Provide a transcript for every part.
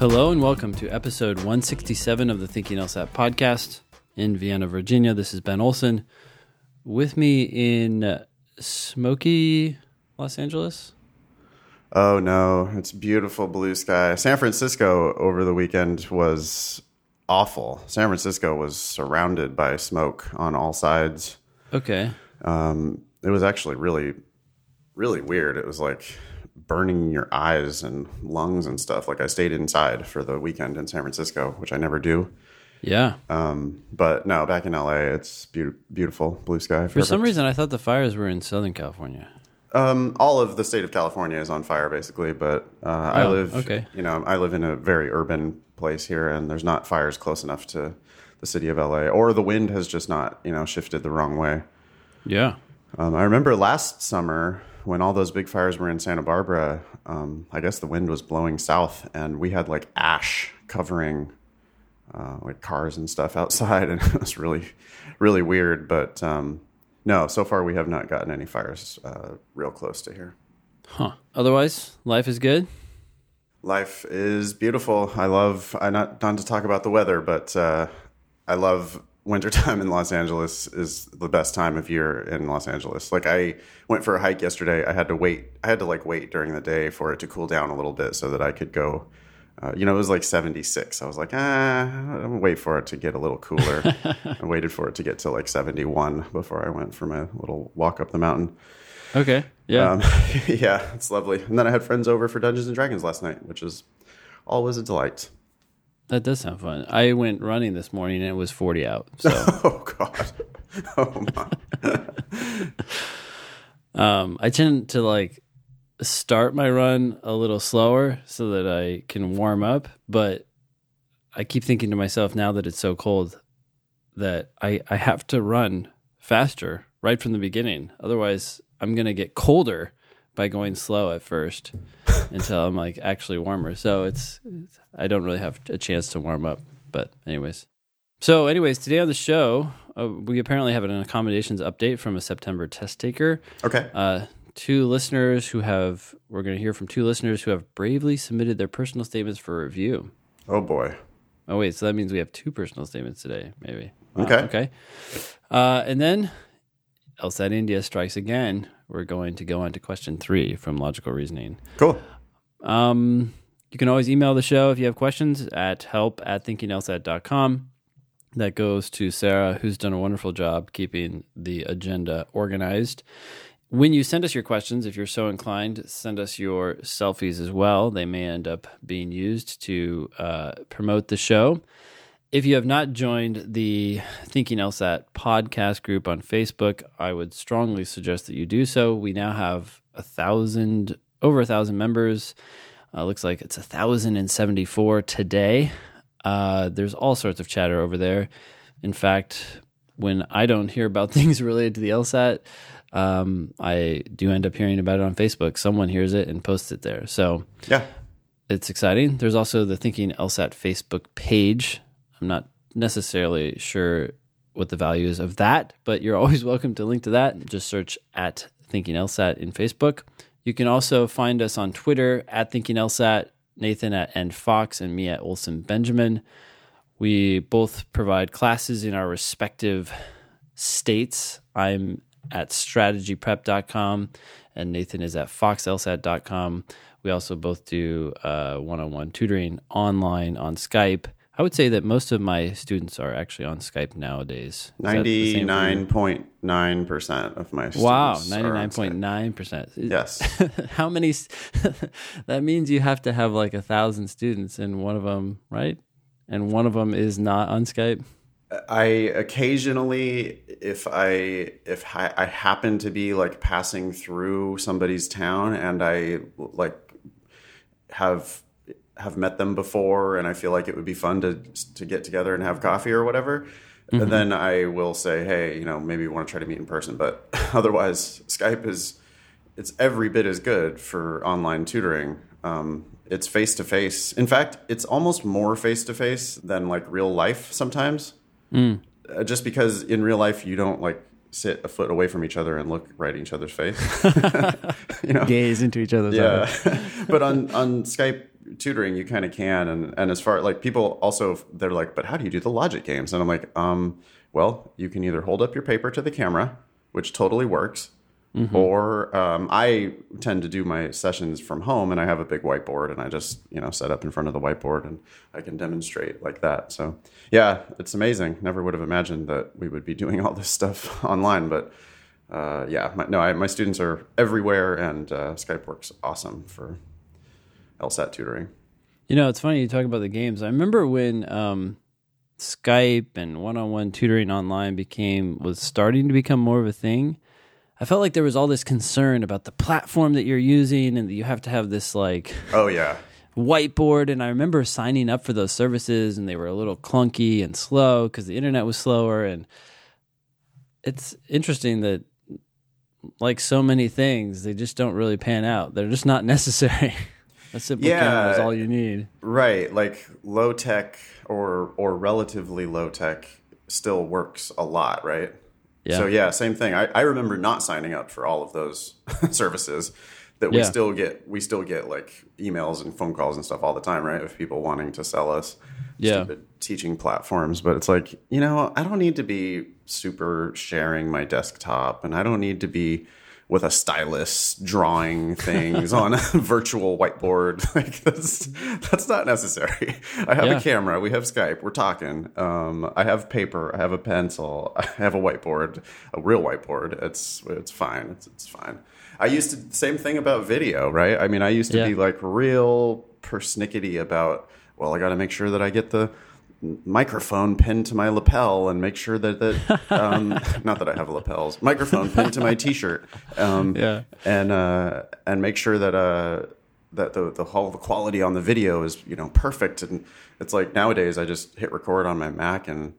Hello and welcome to episode 167 of the Thinking LSAT podcast in Vienna, Virginia. This is Ben Olson. With me in smoky Los Angeles. Oh no, it's beautiful blue sky. San Francisco over the weekend was awful. San Francisco was surrounded by smoke on all sides. Okay. Um, it was actually really, really weird. It was like burning your eyes and lungs and stuff. Like I stayed inside for the weekend in San Francisco, which I never do. Yeah. Um, but no, back in LA, it's be- beautiful blue sky. For some reason, I thought the fires were in Southern California. Um, all of the state of California is on fire, basically. But uh, I Oh, live, okay. you know, I live in a very urban place here, and there's not fires close enough to the city of LA, or the wind has just not, you know, shifted the wrong way. Yeah. Um, I remember last summer when all those big fires were in Santa Barbara. Um, I guess the wind was blowing south, and we had like ash covering uh, like cars and stuff outside, and it was really, really weird. But um, no, so far we have not gotten any fires uh, real close to here. Huh. Otherwise, life is good. Life is beautiful. I love. I not not to talk about the weather, but uh, I love wintertime in Los Angeles. Is the best time of year in Los Angeles. Like I went for a hike yesterday. I had to wait. I had to like wait during the day for it to cool down a little bit so that I could go. Uh, you know, it was like 76. I was like, ah, I'm gonna wait for it to get a little cooler. I waited for it to get to like 71 before I went for my little walk up the mountain. Okay. Yeah. Um, yeah, it's lovely. And then I had friends over for Dungeons and Dragons last night, which is always a delight. That does sound fun. I went running this morning and it was 40 out. So Oh God. Oh my. um, I tend to like start my run a little slower so that I can warm up. But I keep thinking to myself now that it's so cold that I, I have to run faster right from the beginning. Otherwise, I'm going to get colder by going slow at first until I'm like actually warmer. So it's, it's I don't really have a chance to warm up. But anyways. So anyways, today on the show, uh, we apparently have an accommodations update from a September test taker. Okay. Uh, two listeners who have we're going to hear from two listeners who have bravely submitted their personal statements for review. Oh boy. Oh wait, so that means we have two personal statements today, maybe. Wow, Okay. okay. Uh, and then LSAT India strikes again. We're going to go on to question three from Logical Reasoning. Cool. Um, you can always email the show if you have questions at help at thinkinglsat.com. That goes to Sarah, who's done a wonderful job keeping the agenda organized. When you send us your questions, if you're so inclined, send us your selfies as well. They may end up being used to uh, promote the show. If you have not joined the Thinking LSAT podcast group on Facebook, I would strongly suggest that you do so. We now have a thousand, over a thousand members. Uh, looks like it's a thousand and seventy-four today. Uh, there's all sorts of chatter over there. In fact, when I don't hear about things related to the LSAT, um, I do end up hearing about it on Facebook. Someone hears it and posts it there. So Yeah. it's exciting. There's also the Thinking LSAT Facebook page. I'm not necessarily sure what the value is of that, but you're always welcome to link to that. Just search at Thinking LSAT in Facebook. You can also find us on Twitter at Thinking LSAT, Nathan at N Fox, and me at Olson Benjamin. We both provide classes in our respective states. I'm at strategyprep.com and Nathan is at foxlsat.com. We also both do one on one tutoring online on Skype. I would say that most of my students are actually on Skype nowadays. The same for you? 99.9% of my students Wow, ninety nine point nine percent. Yes. How many? that means you have to have like a thousand students, and one of them, right? And one of them is not on Skype. I occasionally, if I if I, I happen to be like passing through somebody's town and I like have have met them before and I feel like it would be fun to to get together and have coffee or whatever, and then I will say, hey, you know, maybe we want to try to meet in person. But otherwise, Skype is it's every bit as good for online tutoring. Um, it's face to face. In fact, it's almost more face to face than like real life sometimes. Uh, just because in real life you don't like sit a foot away from each other and look right in each other's face. you know, Gaze into each other's eyes. yeah. but on on Skype, tutoring, you kind of can. And and as far like people also they're like, but how do you do the logic games? And I'm like, um, well, you can either hold up your paper to the camera, which totally works, or um, I tend to do my sessions from home, and I have a big whiteboard, and I just you know set up in front of the whiteboard, and I can demonstrate like that. So yeah, it's amazing. Never would have imagined that we would be doing all this stuff online, but uh, yeah, my, no, I, my students are everywhere, and uh, Skype works awesome for LSAT tutoring. You know, it's funny you talk about the games. I remember when um, Skype and one-on-one tutoring online became was starting to become more of a thing. I felt like there was all this concern about the platform that you're using, and that you have to have this like Oh yeah, whiteboard. And I remember signing up for those services, and they were a little clunky and slow because the internet was slower. And it's interesting that, like so many things, they just don't really pan out. They're just not necessary. A simple Yeah. camera is all you need. right. Like low tech or or relatively low tech still works a lot, right? Yeah. So yeah, same thing. I, I remember not signing up for all of those services that we Yeah. still get. We still get like emails and phone calls and stuff all the time, right? Of people wanting to sell us Yeah. stupid teaching platforms. But it's like you know, I don't need to be super sharing my desktop, and I don't need to be with a stylus drawing things on a virtual whiteboard. Like that's that's not necessary. I have Yeah. a camera. We have Skype. We're talking. Um, I have paper. I have a pencil. I have a whiteboard, a real whiteboard. It's it's fine. It's it's fine. I used to same thing about video, right? I mean, I used to Yeah. be like real persnickety about. Well, I got to make sure that I get the microphone pinned to my lapel and make sure that that um, not that I have lapels microphone pinned to my t-shirt um, Yeah. and uh, and make sure that uh, that the the whole the quality on the video is you know perfect. And it's like nowadays I just hit record on my Mac and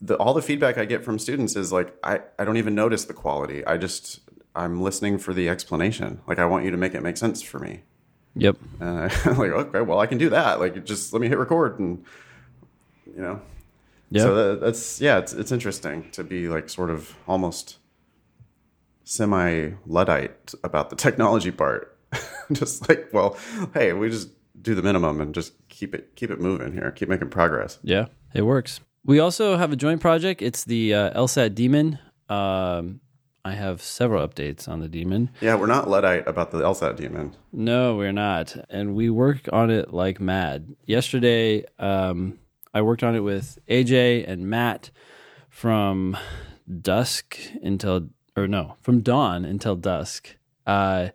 the all the feedback I get from students is like I, I don't even notice the quality. I just I'm listening for the explanation. Like I want you to make it make sense for me. Yep. I'm like okay well I can do that. Like just let me hit record and you know Yeah. so that, that's yeah, it's it's interesting to be like sort of almost semi luddite about the technology part. just like, well, hey, we just do the minimum and just keep it keep it moving here, keep making progress. Yeah, it works. We also have a joint project. It's the uh, LSAT Demon. Um, I have several updates on the Demon. Yeah, we're not luddite about the LSAT demon. No, we're not. And we work on it like mad. Yesterday, um, I worked on it with AJ and Matt from dusk until, or no, from dawn until dusk. Uh,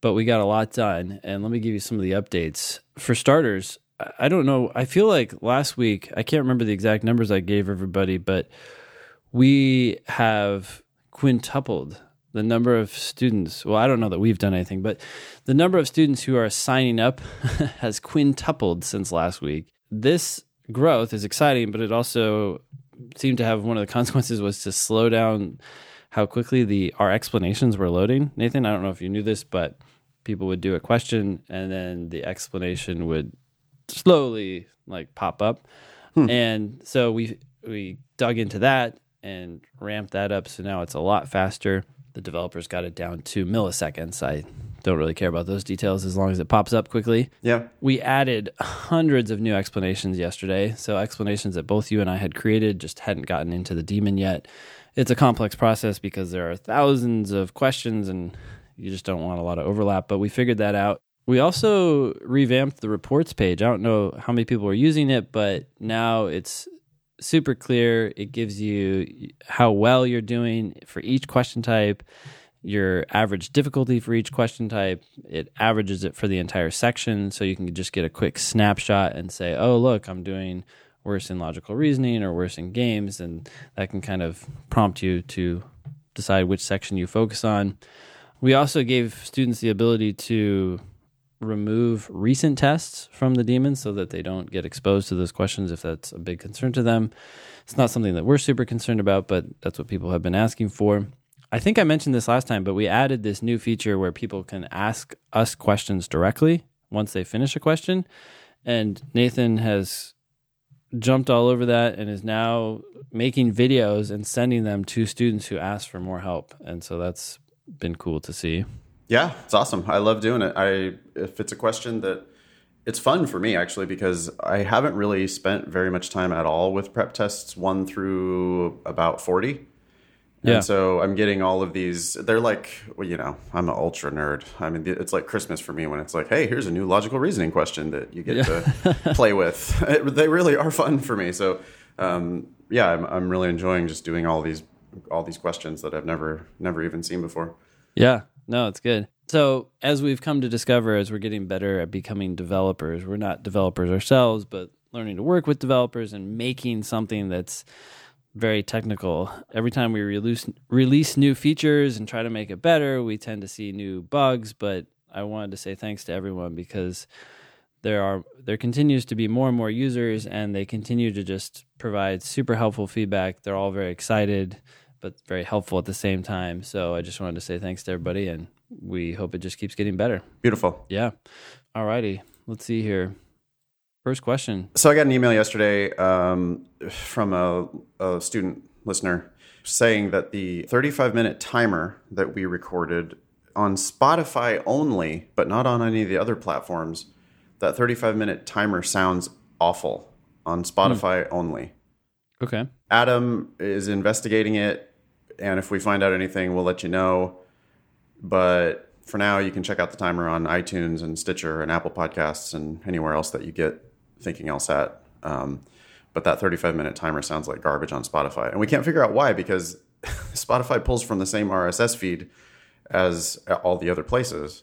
but we got a lot done. And let me give you some of the updates. For starters, I- don't know. I feel like last week, I can't remember the exact numbers I gave everybody, but we have quintupled the number of students. Well, I don't know that we've done anything, but the number of students who are signing up has quintupled since last week. This growth is exciting, but it also seemed to have one of the consequences was to slow down how quickly the our explanations were loading. Nathan, I don't know if you knew this, but people would do a question and then the explanation would slowly like pop up. Hmm. And so we we dug into that and ramped that up so now it's a lot faster. The developers got it down to milliseconds. I don't really care about those details as long as it pops up quickly. Yeah. We added hundreds of new explanations yesterday. So, explanations that both you and I had created just hadn't gotten into the demon yet. It's a complex process because there are thousands of questions and you just don't want a lot of overlap, but we figured that out. We also revamped the reports page. I don't know how many people are using it, but now it's super clear. It gives you how well you're doing for each question type, your average difficulty for each question type. It averages it for the entire section, so you can just get a quick snapshot and say, "Oh, look, I'm doing worse in logical reasoning or worse in games," and that can kind of prompt you to decide which section you focus on. We also gave students the ability to remove recent tests from the demons so that they don't get exposed to those questions if that's a big concern to them. It's not something that we're super concerned about, but that's what people have been asking for. I think I mentioned this last time, but we added this new feature where people can ask us questions directly once they finish a question. And Nathan has jumped all over that and is now making videos and sending them to students who ask for more help. And so that's been cool to see. Yeah, it's awesome. I love doing it. I if it's a question that it's fun for me actually because I haven't really spent very much time at all with prep tests one through about 40. Yeah. And so I'm getting all of these. They're like, well, you know, I'm an ultra nerd. I mean, it's like Christmas for me when it's like, hey, here's a new logical reasoning question that you get to play with. It, they really are fun for me. So, um, yeah, I'm, I'm really enjoying just doing all these all these questions that I've never never even seen before. Yeah, no, it's good. So, as we've come to discover, as we're getting better at becoming developers, we're not developers ourselves, but learning to work with developers and making something that's very technical. Every time we release release new features and try to make it better, we tend to see new bugs. But I wanted to say thanks to everyone because there are there continues to be more and more users, and they continue to just provide super helpful feedback. They're all very excited, but very helpful at the same time. So I just wanted to say thanks to everybody, and we hope it just keeps getting better. Beautiful. Yeah. Alrighty. Let's see here. First question. So I got an email yesterday um, from a, a student listener saying that the 35 minute timer that we recorded on Spotify only, but not on any of the other platforms, that 35 minute timer sounds awful on Spotify only. Okay. Adam is investigating it, and if we find out anything, we'll let you know. But for now, you can check out the timer on iTunes and Stitcher and Apple Podcasts and anywhere else that you get Thinking LSAT. Um, but that 35 minute timer sounds like garbage on Spotify. And we can't figure out why because Spotify pulls from the same RSS feed as all the other places.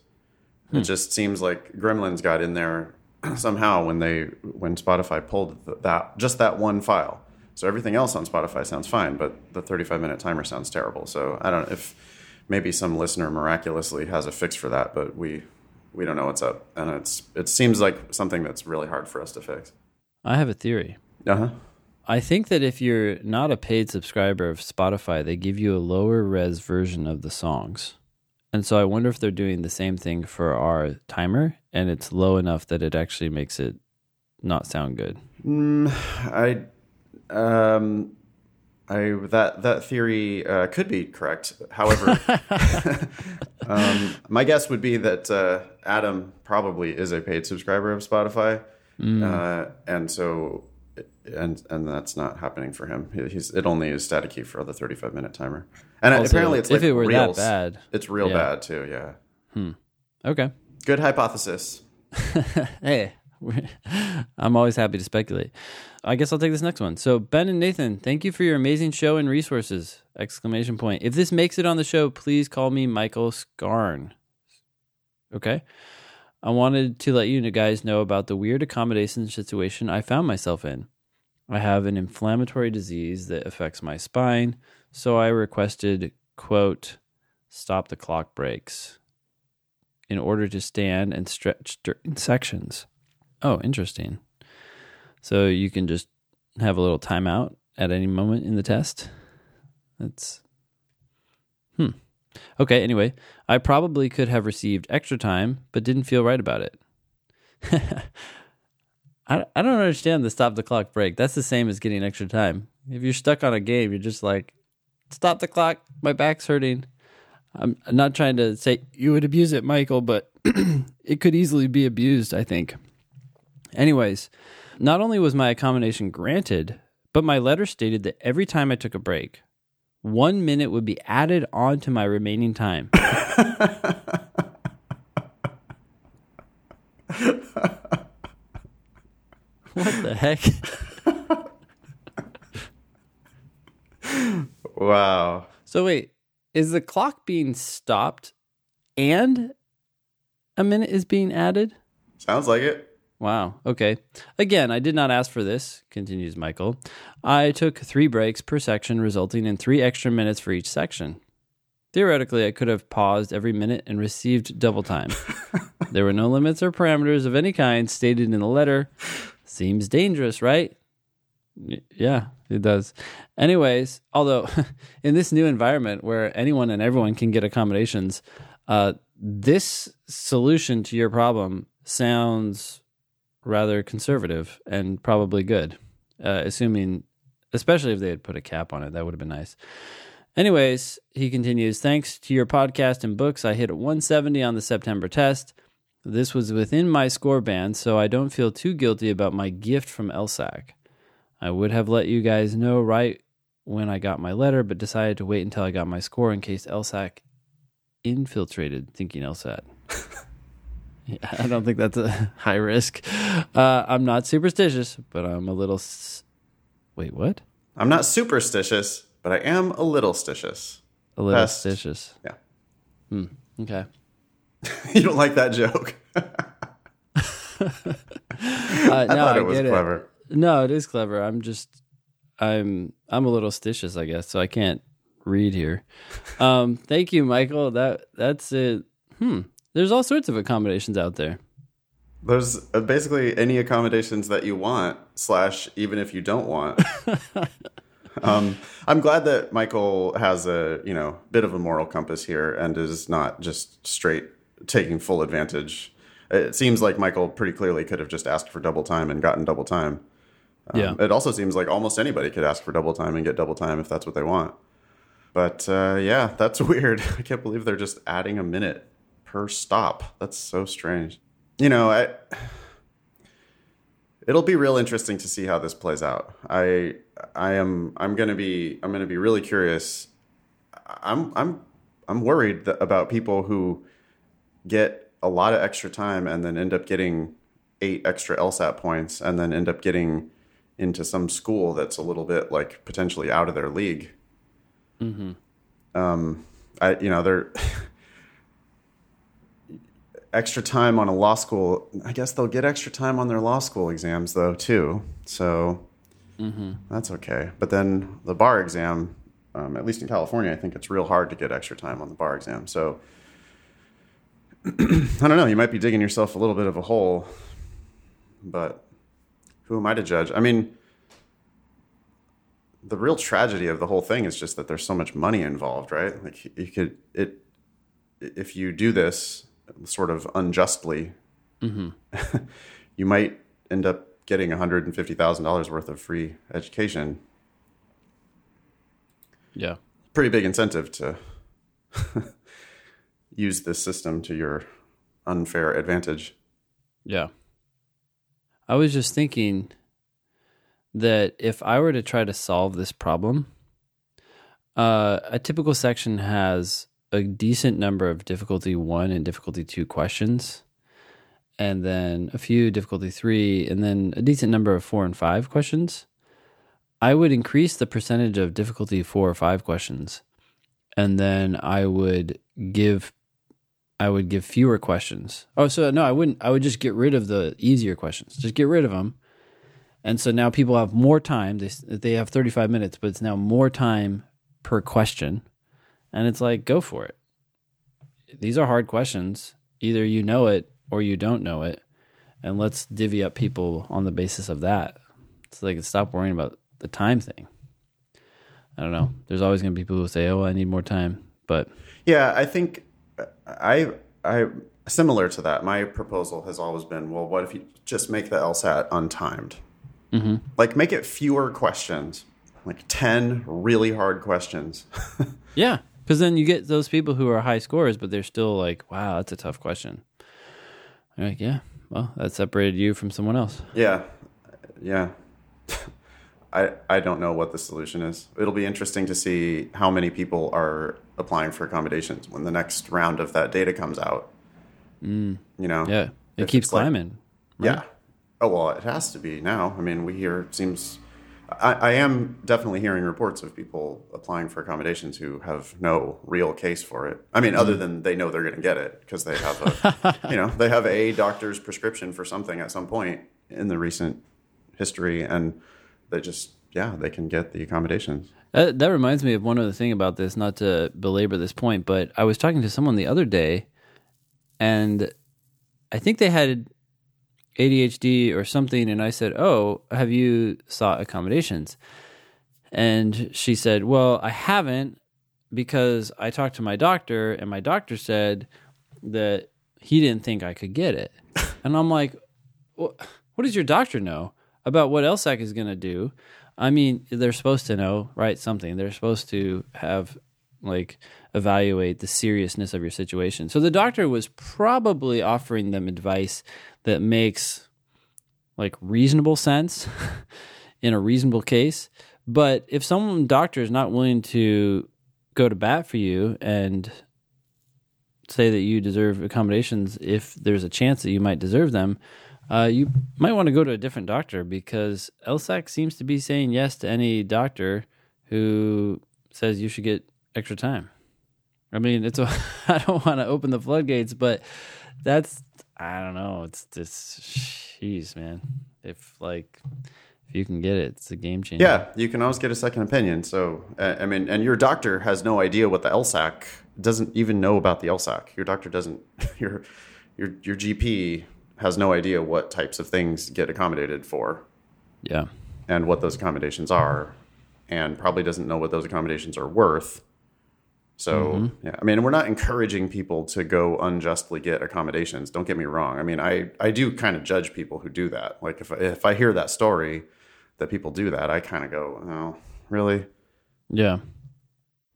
Hmm. It just seems like Gremlins got in there somehow when they when Spotify pulled that just that one file. So everything else on Spotify sounds fine, but the 35 minute timer sounds terrible. So I don't know if maybe some listener miraculously has a fix for that, but we we don't know what's up, and it's it seems like something that's really hard for us to fix. I have a theory. Uh huh. I think that if you're not a paid subscriber of Spotify, they give you a lower res version of the songs. And so I wonder if they're doing the same thing for our timer and it's low enough that it actually makes it not sound good. Mm, I um I that that theory uh, could be correct. However, um, my guess would be that uh, Adam probably is a paid subscriber of Spotify, mm. uh, and so and and that's not happening for him. He's it only is static key for the thirty five minute timer, and also, apparently it's like if it were reals. that bad, it's real yeah. bad too. Yeah. Hmm. Okay. Good hypothesis. hey, I'm always happy to speculate. I guess I'll take this next one. So Ben and Nathan, thank you for your amazing show and resources! Exclamation point. If this makes it on the show, please call me Michael Scarn. Okay. I wanted to let you guys know about the weird accommodation situation I found myself in. I have an inflammatory disease that affects my spine, so I requested, quote, stop the clock breaks in order to stand and stretch during sections. Oh, interesting. So you can just have a little timeout at any moment in the test. That's hmm. Okay, anyway, I probably could have received extra time, but didn't feel right about it. I, I don't understand the stop the clock break. That's the same as getting extra time. If you're stuck on a game, you're just like, stop the clock. My back's hurting. I'm not trying to say you would abuse it, Michael, but it could easily be abused, I think. Anyways, not only was my accommodation granted, but my letter stated that every time I took a break, one minute would be added on to my remaining time. what the heck? wow. So, wait, is the clock being stopped and a minute is being added? Sounds like it. Wow. Okay. Again, I did not ask for this, continues Michael. I took three breaks per section, resulting in three extra minutes for each section. Theoretically, I could have paused every minute and received double time. there were no limits or parameters of any kind stated in the letter. Seems dangerous, right? Y- yeah, it does. Anyways, although in this new environment where anyone and everyone can get accommodations, uh, this solution to your problem sounds rather conservative and probably good, uh, assuming, especially if they had put a cap on it, that would have been nice. Anyways, he continues, thanks to your podcast and books, I hit 170 on the September test. This was within my score band, so I don't feel too guilty about my gift from LSAC. I would have let you guys know right when I got my letter, but decided to wait until I got my score in case LSAC infiltrated thinking LSAT. Yeah, I don't think that's a high risk. Uh, I'm not superstitious, but I'm a little. S- Wait, what? I'm not superstitious, but I am a little stitious. A little stitious. Yeah. Hmm. Okay. you don't like that joke? Uh, I no, thought I it was get clever. No, it is clever. I'm just I'm I'm a little stitious, I guess, so I can't read here. Um, thank you, Michael. That that's it. Hmm. There's all sorts of accommodations out there. There's uh, basically any accommodations that you want, slash, even if you don't want. um, I'm glad that Michael has a you know bit of a moral compass here and is not just straight taking full advantage. It seems like Michael pretty clearly could have just asked for double time and gotten double time. Um, Yeah. It also seems like almost anybody could ask for double time and get double time if that's what they want. But uh, yeah, that's weird. I can't believe they're just adding a minute per stop. That's so strange. You know, I, it'll be real interesting to see how this plays out. I I am I'm gonna be I'm gonna be really curious. I'm I'm I'm worried that, about people who get a lot of extra time and then end up getting eight extra LSAT points and then end up getting into some school that's a little bit like potentially out of their league. Um, I you know they're extra time on a law school. I guess they'll get extra time on their law school exams though too. So that's okay. But then the bar exam, um, at least in California, I think it's real hard to get extra time on the bar exam. So I don't know. You might be digging yourself a little bit of a hole, but who am I to judge? I mean, the real tragedy of the whole thing is just that there's so much money involved, right? Like you could it if you do this sort of unjustly, you might end up getting $150,000 worth of free education. Yeah. Pretty big incentive to use this system to your unfair advantage. Yeah. I was just thinking that if I were to try to solve this problem, uh, a typical section has a decent number of difficulty one and difficulty two questions, and then a few difficulty three, and then a decent number of four and five questions. I would increase the percentage of difficulty four or five questions, and then I would give I would give fewer questions. Oh, so no, I wouldn't. I would just get rid of the easier questions. Just get rid of them. And so now people have more time. They they have 35 minutes, but it's now more time per question. And it's like go for it. These are hard questions. Either you know it or you don't know it. And let's divvy up people on the basis of that. So they can stop worrying about the time thing. I don't know. There's always going to be people who say, "Oh, I need more time." But Yeah, I think I I similar to that. My proposal has always been, well, what if you just make the LSAT untimed? Mm-hmm. Like make it fewer questions, like ten really hard questions. Yeah, because then you get those people who are high scorers, but they're still like, "Wow, that's a tough question." You're like, "Yeah, well, that separated you from someone else." yeah, yeah. I I don't know what the solution is. It'll be interesting to see how many people are applying for accommodations when the next round of that data comes out. Mm. You know, Yeah, it keeps it's like- climbing. Yeah. Oh well, it has to be now. I mean, we hear it seems. I, I am definitely hearing reports of people applying for accommodations who have no real case for it. I mean, other mm-hmm. than they know they're going to get it because they have a, you know, they have a doctor's prescription for something at some point in the recent history, and they just yeah they can get the accommodations. That, that reminds me of one other thing about this. Not to belabor this point, but I was talking to someone the other day, and I think they had ADHD or something, and I said, "Oh, have you sought accommodations?" And she said, "Well, I haven't because I talked to my doctor, and my doctor said that he didn't think I could get it." and I'm like, "What what does your doctor know about what LSAC is going to do?" I mean, they're supposed to know, right? Something. They're supposed to have like evaluate the seriousness of your situation. So the doctor was probably offering them advice that makes like reasonable sense in a reasonable case. But if some doctor is not willing to go to bat for you and say that you deserve accommodations if there's a chance that you might deserve them, uh, you might want to go to a different doctor because LSAC seems to be saying yes to any doctor who says you should get extra time. I mean, it's a, I don't want to open the floodgates, but that's I don't know. It's just jeez, man. If like if you can get it, it's a game changer. Yeah, you can always get a second opinion. So, uh, I mean, and your doctor has no idea what the LSAC doesn't even know about the LSAC. Your doctor doesn't. Your your your GP has no idea what types of things get accommodated for Yeah. and what those accommodations are, and probably doesn't know what those accommodations are worth. So, mm-hmm. yeah, I mean, we're not encouraging people to go unjustly get accommodations. Don't get me wrong. I mean, I, I do kind of judge people who do that. Like, if, I- if I hear that story that people do that, I kind of go, oh, really? Yeah.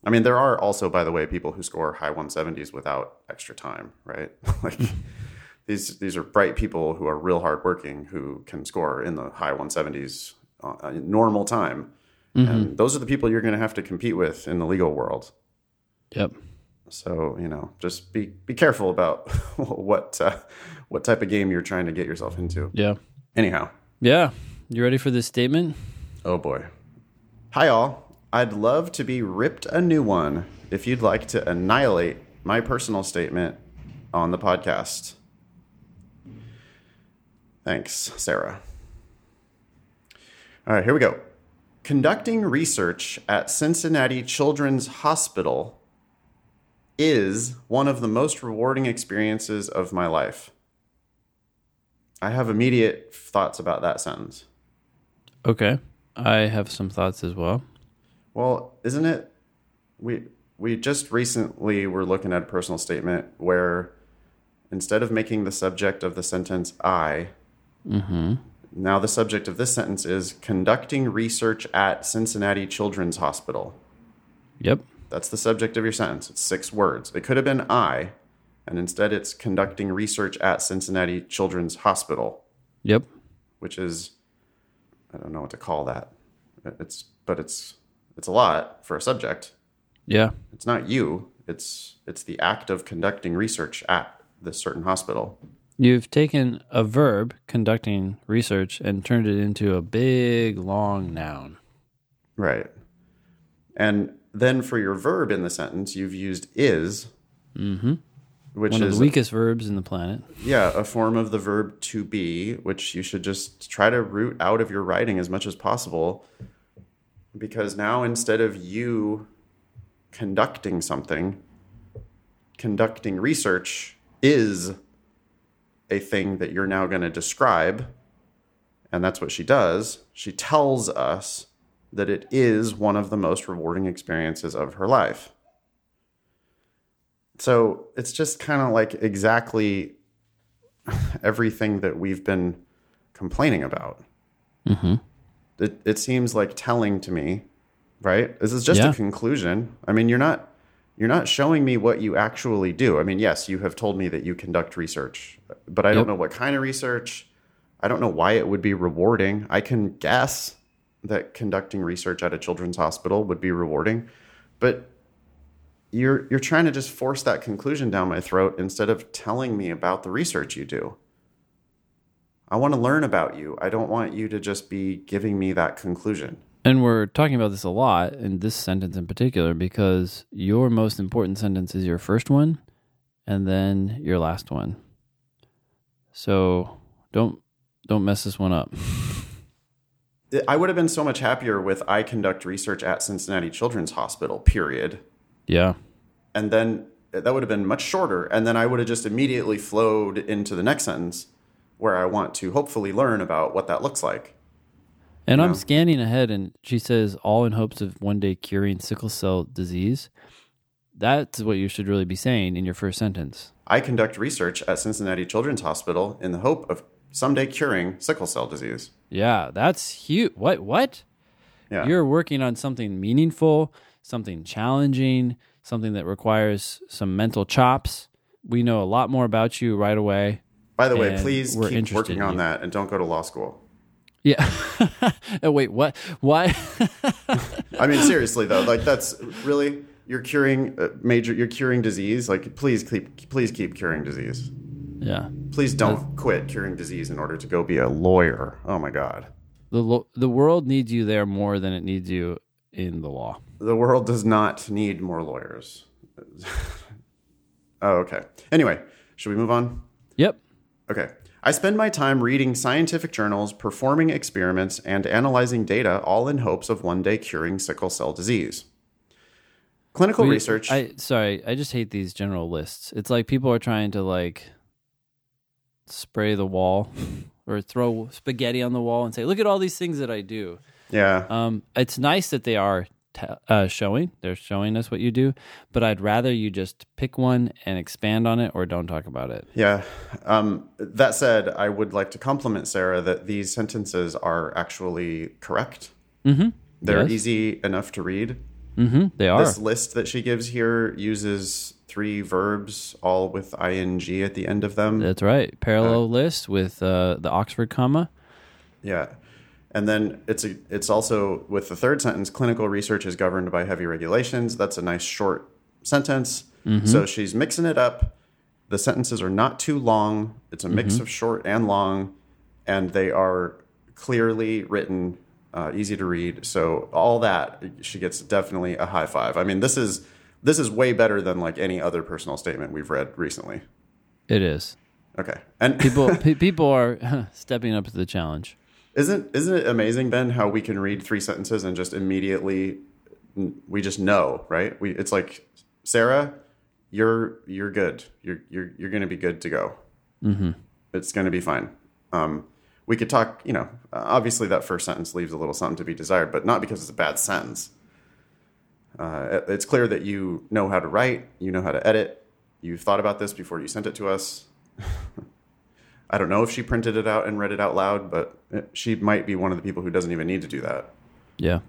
I mean, there are also, by the way, people who score high 170s without extra time, right? like hmm. these these are bright people who are real hardworking who can score in the high 170s uh, normal time, mm-hmm. and those are the people you're going to have to compete with in the legal world. Yep. So you know, just be be careful about what uh, what type of game you're trying to get yourself into. Yeah. Anyhow, Yeah. You ready for this statement? Oh boy. Hi, all. I'd love to be ripped a new one if you'd like to annihilate my personal statement on the podcast. Thanks, Sarah. All right, here we go. Conducting research at Cincinnati Children's Hospital is one of the most rewarding experiences of my life. I have immediate thoughts about that sentence. Okay. I have some thoughts as well. Well, isn't it? We we just recently were looking at a personal statement where instead of making the subject of the sentence I, mhm. now the subject of this sentence is conducting research at Cincinnati Children's Hospital. Yep. That's the subject of your sentence. It's six words. It could have been I, and instead it's conducting research at Cincinnati Children's Hospital, Yep. which is I don't know what to call that. It's but it's it's a lot for a subject. Yeah. It's not you. It's it's the act of conducting research at this certain hospital. You've taken a verb, conducting research, and turned it into a big, long noun. Right. And then for your verb in the sentence, you've used is, Mm-hmm. which One of is the weakest verbs in the planet. yeah, a form of the verb to be, which you should just try to root out of your writing as much as possible. Because now instead of you conducting something, conducting research is a thing that you're now going to describe. And that's what she does. She tells us that it is one of the most rewarding experiences of her life. So it's just kind of like exactly everything that we've been complaining about. Mm-hmm. It, it seems like telling to me, right? This is just Yeah. a conclusion. I mean, you're not you're not showing me what you actually do. I mean, yes, you have told me that you conduct research, but I Yep. don't know what kind of research. I don't know why it would be rewarding. I can guess that conducting research at a children's hospital would be rewarding, but you're you're trying to just force that conclusion down my throat instead of telling me about the research you do. I want to learn about you. I don't want you to just be giving me that conclusion. And we're talking about this a lot in this sentence in particular because your most important sentence is your first one and then your last one. So don't don't mess this one up. I would have been so much happier with I conduct research at Cincinnati Children's Hospital, period. Yeah. And then uh, that would have been much shorter. And then I would have just immediately flowed into the next sentence where I want to hopefully learn about what that looks like. And I'm No. scanning ahead and she says all in hopes of one day curing sickle cell disease. That's what you should really be saying in your first sentence. I conduct research at Cincinnati Children's Hospital in the hope of someday curing sickle cell disease. Yeah, that's huge. What what? Yeah. You're working on something meaningful, something challenging, something that requires some mental chops, we know a lot more about you right away. By the way, please we're keep working on that and don't go to law school. Yeah. oh, wait, what? Why? I mean, seriously though, like that's really you're curing uh, major. You're curing disease. Like, please keep, please keep curing disease. Yeah. Please don't quit curing disease in order to go be a lawyer. Oh my god, The lo- the world needs you there more than it needs you in the law. the world does not need more lawyers. oh, okay. Anyway, should we move on? Yep. Okay. I spend my time reading scientific journals, performing experiments, and analyzing data, all in hopes of one day curing sickle cell disease. Clinical We- research. I sorry, I just hate these general lists. It's like people are trying to like spray the wall or throw spaghetti on the wall and say, "Look at all these things that I do." yeah. Um, it's nice that they are t- uh, showing. They're showing us what you do, but I'd rather you just pick one and expand on it, or don't talk about it. Yeah. Um, that said, I would like to compliment Sarah that these sentences are actually correct. Mm-hmm. They're Yes. easy enough to read. Mm-hmm. They are. This list that she gives here uses three verbs, all with ing at the end of them. That's right. Parallel list with uh, the Oxford comma. Yeah. And then it's a, it's also with the third sentence, clinical research is governed by heavy regulations. That's a nice short sentence. So she's mixing it up. The sentences are not too long. It's a mix of short and long, and they are clearly written, uh, easy to read. So all that she gets definitely a high five. I mean, this is this is way better than like any other personal statement we've read recently. It is. Okay, and People pe- people are stepping up to the challenge. Isn't isn't it amazing, Ben, how we can read three sentences and just immediately we just know, right? We it's like Sarah, you're you're good. You're you're you're going to be good to go. Mm-hmm. It's going to be fine. Um, we could talk. You know, obviously that first sentence leaves a little something to be desired, but not because it's a bad sentence. Uh, it's clear that you know how to write. You know how to edit. You've thought about this before you sent it to us. I don't know if she printed it out and read it out loud, but she might be one of the people who doesn't even need to do that Yeah.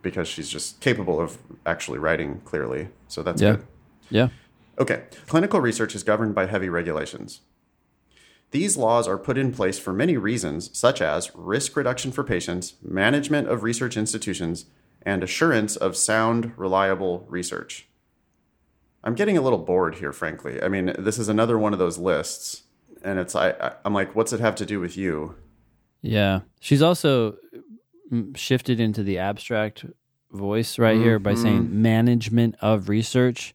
because she's just capable of actually writing clearly. So that's Yeah. good. Yeah. Okay. Clinical research is governed by heavy regulations. These laws are put in place for many reasons, such as risk reduction for patients, management of research institutions, and assurance of sound, reliable research. I'm getting a little bored here, frankly. I mean, this is another one of those lists, and it's I, I'm like, what's it have to do with you? Yeah. She's also shifted into the abstract voice right here by mm-hmm. saying management of research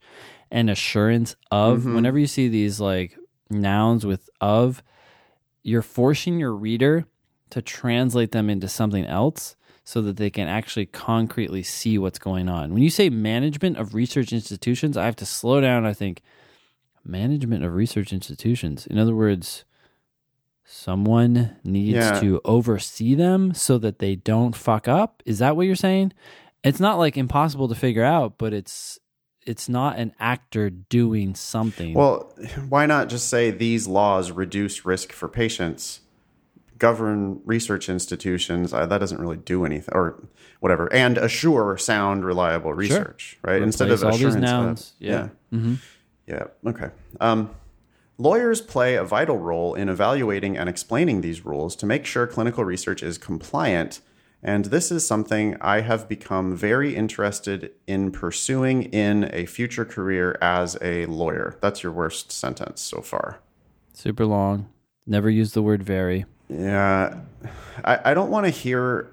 and assurance of. Mm-hmm. Whenever you see these like nouns with of, you're forcing your reader to translate them into something else so that they can actually concretely see what's going on. When you say management of research institutions, I have to slow down. I think management of research institutions. In other words, someone needs Yeah. to oversee them so that they don't fuck up. Is that what you're saying? It's not like impossible to figure out, but it's it's not an actor doing something. Well, why not just say these laws reduce risk for patients, govern research institutions? Uh, that doesn't really do anything, or whatever, and assure sound, reliable research, right? Instead of Replace all these assurance. of- nouns. Yeah. yeah, yeah. Okay. Um, lawyers play a vital role in evaluating and explaining these rules to make sure clinical research is compliant. And this is something I have become very interested in pursuing in a future career as a lawyer. That's your worst sentence so far. Super long. Never use the word very. Yeah. I, I don't want to hear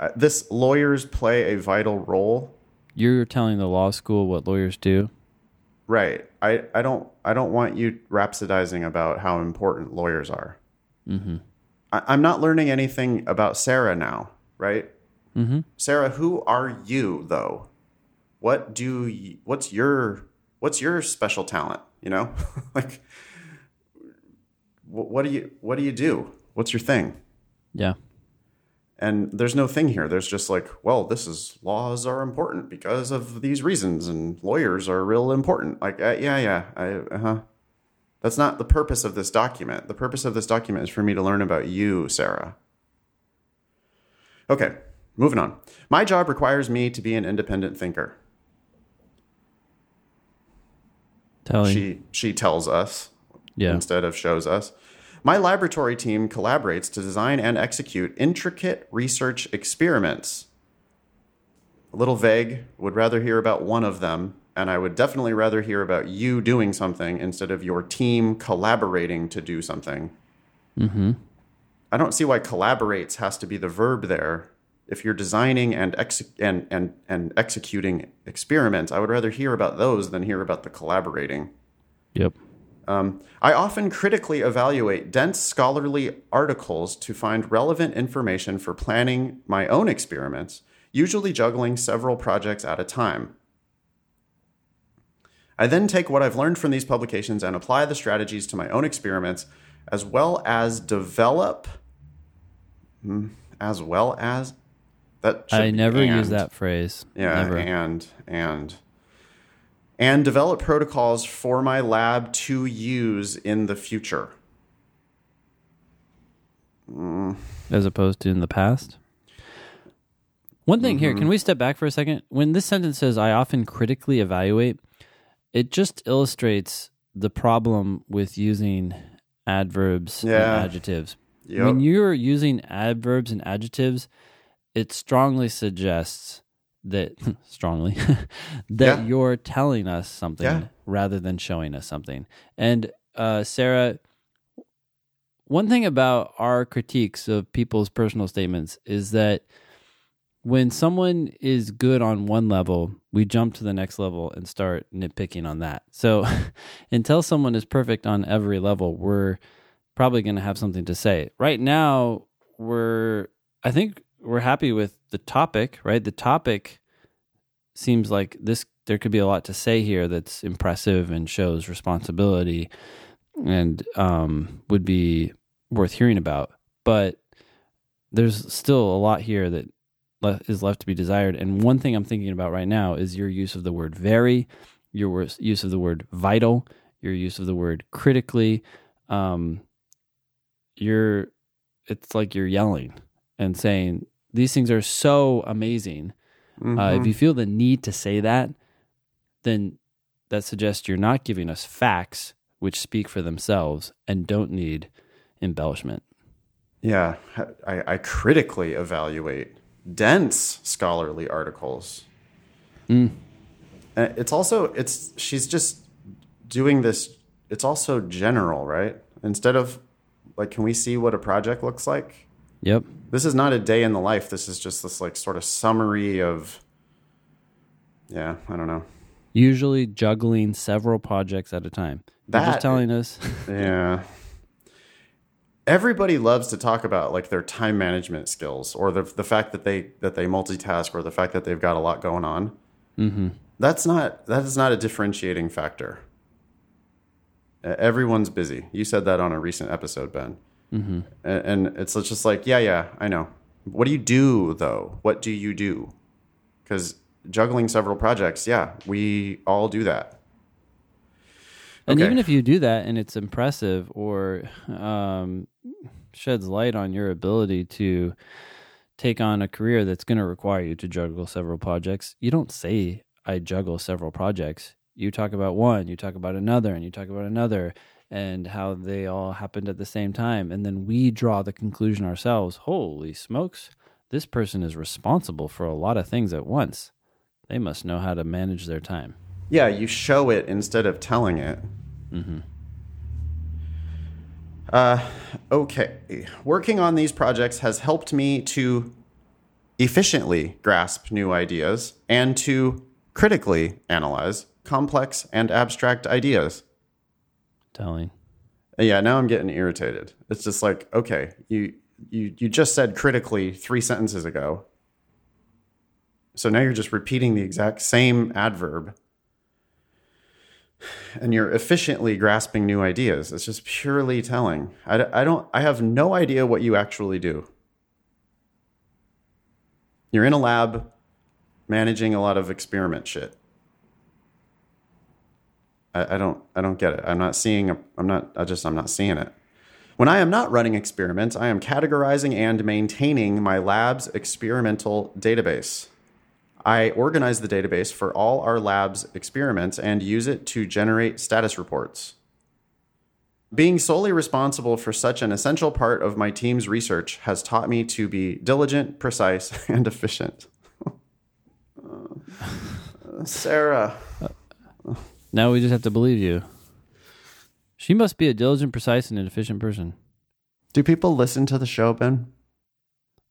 uh, this lawyers play a vital role. You're telling the law school what lawyers do. Right. I, I don't I don't want you rhapsodizing about how important lawyers are. Mm-hmm. I, I'm not learning anything about Sarah now, right? Mm-hmm. Sarah, who are you though? What do you, what's your what's your special talent? You know, like what do you what do you do? What's your thing? Yeah. And there's no thing here. There's just like, well, this is laws are important because of these reasons, and lawyers are real important. Like, uh, yeah, yeah, I, uh huh. That's not the purpose of this document. The purpose of this document is for me to learn about you, Sarah. Okay, moving on. My job requires me to be an independent thinker. Telling. She she tells us yeah. instead of shows us. My laboratory team collaborates to design and execute intricate research experiments. A little vague, would rather hear about one of them, and I would definitely rather hear about you doing something instead of your team collaborating to do something. Mm-hmm. I don't see why collaborates has to be the verb there. If you're designing and, and, and, and executing experiments, I would rather hear about those than hear about the collaborating. Yep. Um, I often critically evaluate dense scholarly articles to find relevant information for planning my own experiments, usually juggling several projects at a time. I then take what I've learned from these publications and apply the strategies to my own experiments, as well as develop. hmm, As well as that. I never and. use that phrase. Yeah, Never. and and and develop protocols for my lab to use in the future. as opposed to in the past. One thing here, Mm-hmm. can we step back for a second? When this sentence says, I often critically evaluate, it just illustrates the problem with using adverbs Yeah. and adjectives. Yep. When you're using adverbs and adjectives, it strongly suggests that, strongly, that Yeah. you're telling us something Yeah. rather than showing us something. And uh, Sarah, one thing about our critiques of people's personal statements is that when someone is good on one level, we jump to the next level and start nitpicking on that. So until someone is perfect on every level, we're probably going to have something to say. Right now, we're I think we're happy with the topic, right? The topic seems like this there could be a lot to say here that's impressive and shows responsibility and um, would be worth hearing about. But there's still a lot here that le- is left to be desired. And one thing I'm thinking about right now is your use of the word very, your use of the word vital, your use of the word critically. Um, you're, it's like you're yelling and saying these things are so amazing. Uh, Mm-hmm. if you feel the need to say that, then that suggests you're not giving us facts which speak for themselves and don't need embellishment. Yeah, I, I critically evaluate dense scholarly articles. Mm. And it's also it's she's just doing this. It's also general, right? Instead of like, can we see what a project looks like? Yep. This is not a day in the life. This is just this like sort of summary of. Yeah, I don't know. Usually juggling several projects at a time. You're That- just telling us. Yeah. Everybody loves to talk about like their time management skills or the the fact that they that they multitask or the fact that they've got a lot going on. hmm That's not that is not a differentiating factor. Everyone's busy. You said that on a recent episode, Ben. Hmm And, and it's just like, yeah, yeah, I know. What do you do though? What do you do? Because juggling several projects, yeah, we all do that. And Okay. even if you do that and it's impressive or um, sheds light on your ability to take on a career that's going to require you to juggle several projects, you don't say, I juggle several projects. You talk about one, you talk about another, and you talk about another, and how they all happened at the same time. And then we draw the conclusion ourselves holy smokes, this person is responsible for a lot of things at once. They must know how to manage their time. Yeah, you show it instead of telling it. Mm-hmm. Uh, okay. Working on these projects has helped me to efficiently grasp new ideas and to critically analyze complex and abstract ideas. Telling. Yeah, now I'm getting irritated. It's just like, okay, you you you just said critically 3 sentences ago. So now you're just repeating the exact same adverb. And you're efficiently grasping new ideas. It's just purely telling. I, I don't I have no idea what you actually do. You're in a lab managing a lot of experiment shit. I, I don't I don't get it. I'm not seeing a, I'm not I just I'm not seeing it. When I am not running experiments, I am categorizing and maintaining my lab's experimental database. I organize the database for all our lab's experiments and use it to generate status reports. Being solely responsible for such an essential part of my team's research has taught me to be diligent, precise, and efficient. Uh, Sarah. Now we just have to believe you. She must be a diligent, precise, and efficient person. Do people listen to the show, Ben?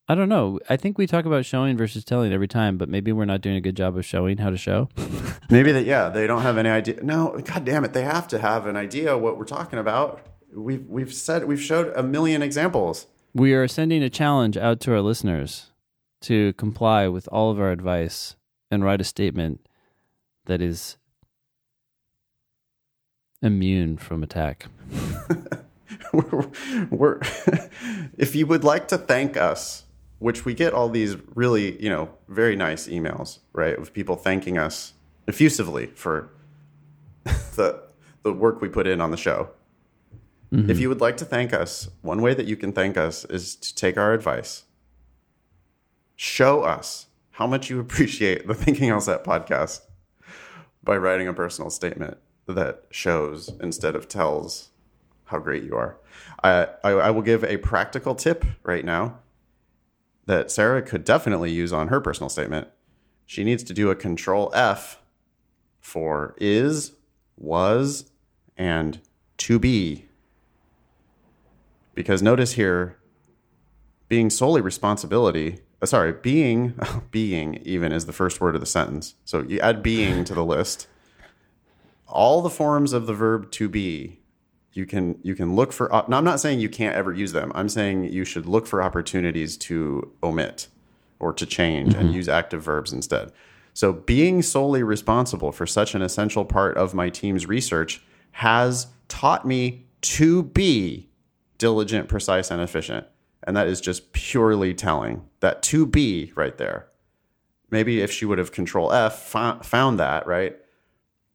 I don't know. I think we talk about showing versus telling every time, but maybe we're not doing a good job of showing how to show. Maybe that, yeah, they don't have any idea. No, God damn it, they have to have an idea what we're talking about. We've we've said we've showed a million examples. we are sending a challenge out to our listeners to comply with all of our advice and write a statement that is immune from attack. we're, we're if you would like to thank us, which we get all these really, you know, very nice emails, right, of people thanking us effusively for the the work we put in on the show. Mm-hmm. If you would like to thank us, one way that you can thank us is to take our advice. Show us how much you appreciate the Thinking LSAT podcast by writing a personal statement that shows instead of tells how great you are. I, I, I will give a practical tip right now that Sarah could definitely use on her personal statement. She needs to do a control F for is, was, and to be. Because notice here, being solely responsibility, uh, sorry, being, being even is the first word of the sentence. So you add being to the list. All the forms of the verb to be you can you can look for now i'm not saying you can't ever use them. I'm saying you should look for opportunities to omit or to change and mm-hmm. use active verbs instead. So being solely responsible for such an essential part of my team's research has taught me to be diligent precise and efficient. And that is just purely telling that to be right there. Maybe if she would have control f found that right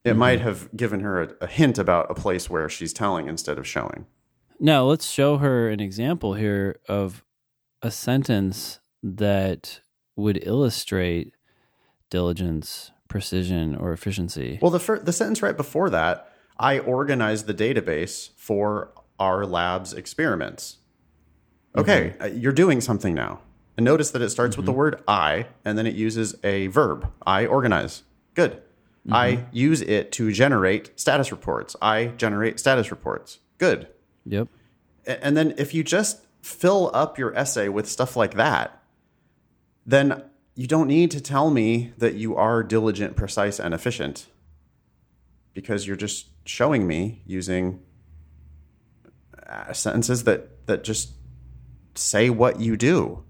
it mm-hmm. might have given her a, a hint about a place where she's telling instead of showing Now, let's show her an example here of a sentence that would illustrate diligence, precision, or efficiency. Well, the fir- the sentence right before that, I organized the database for our lab's experiments. Mm-hmm. Okay, uh, you're doing something now. And notice that it starts with the mm-hmm. word I and then it uses a verb. I organize. Good. I use it to generate status reports. I generate status reports. Good. Yep. And then if you just fill up your essay with stuff like that, then you don't need to tell me that you are diligent, precise, and efficient because you're just showing me using uh, sentences that, that just say what you do.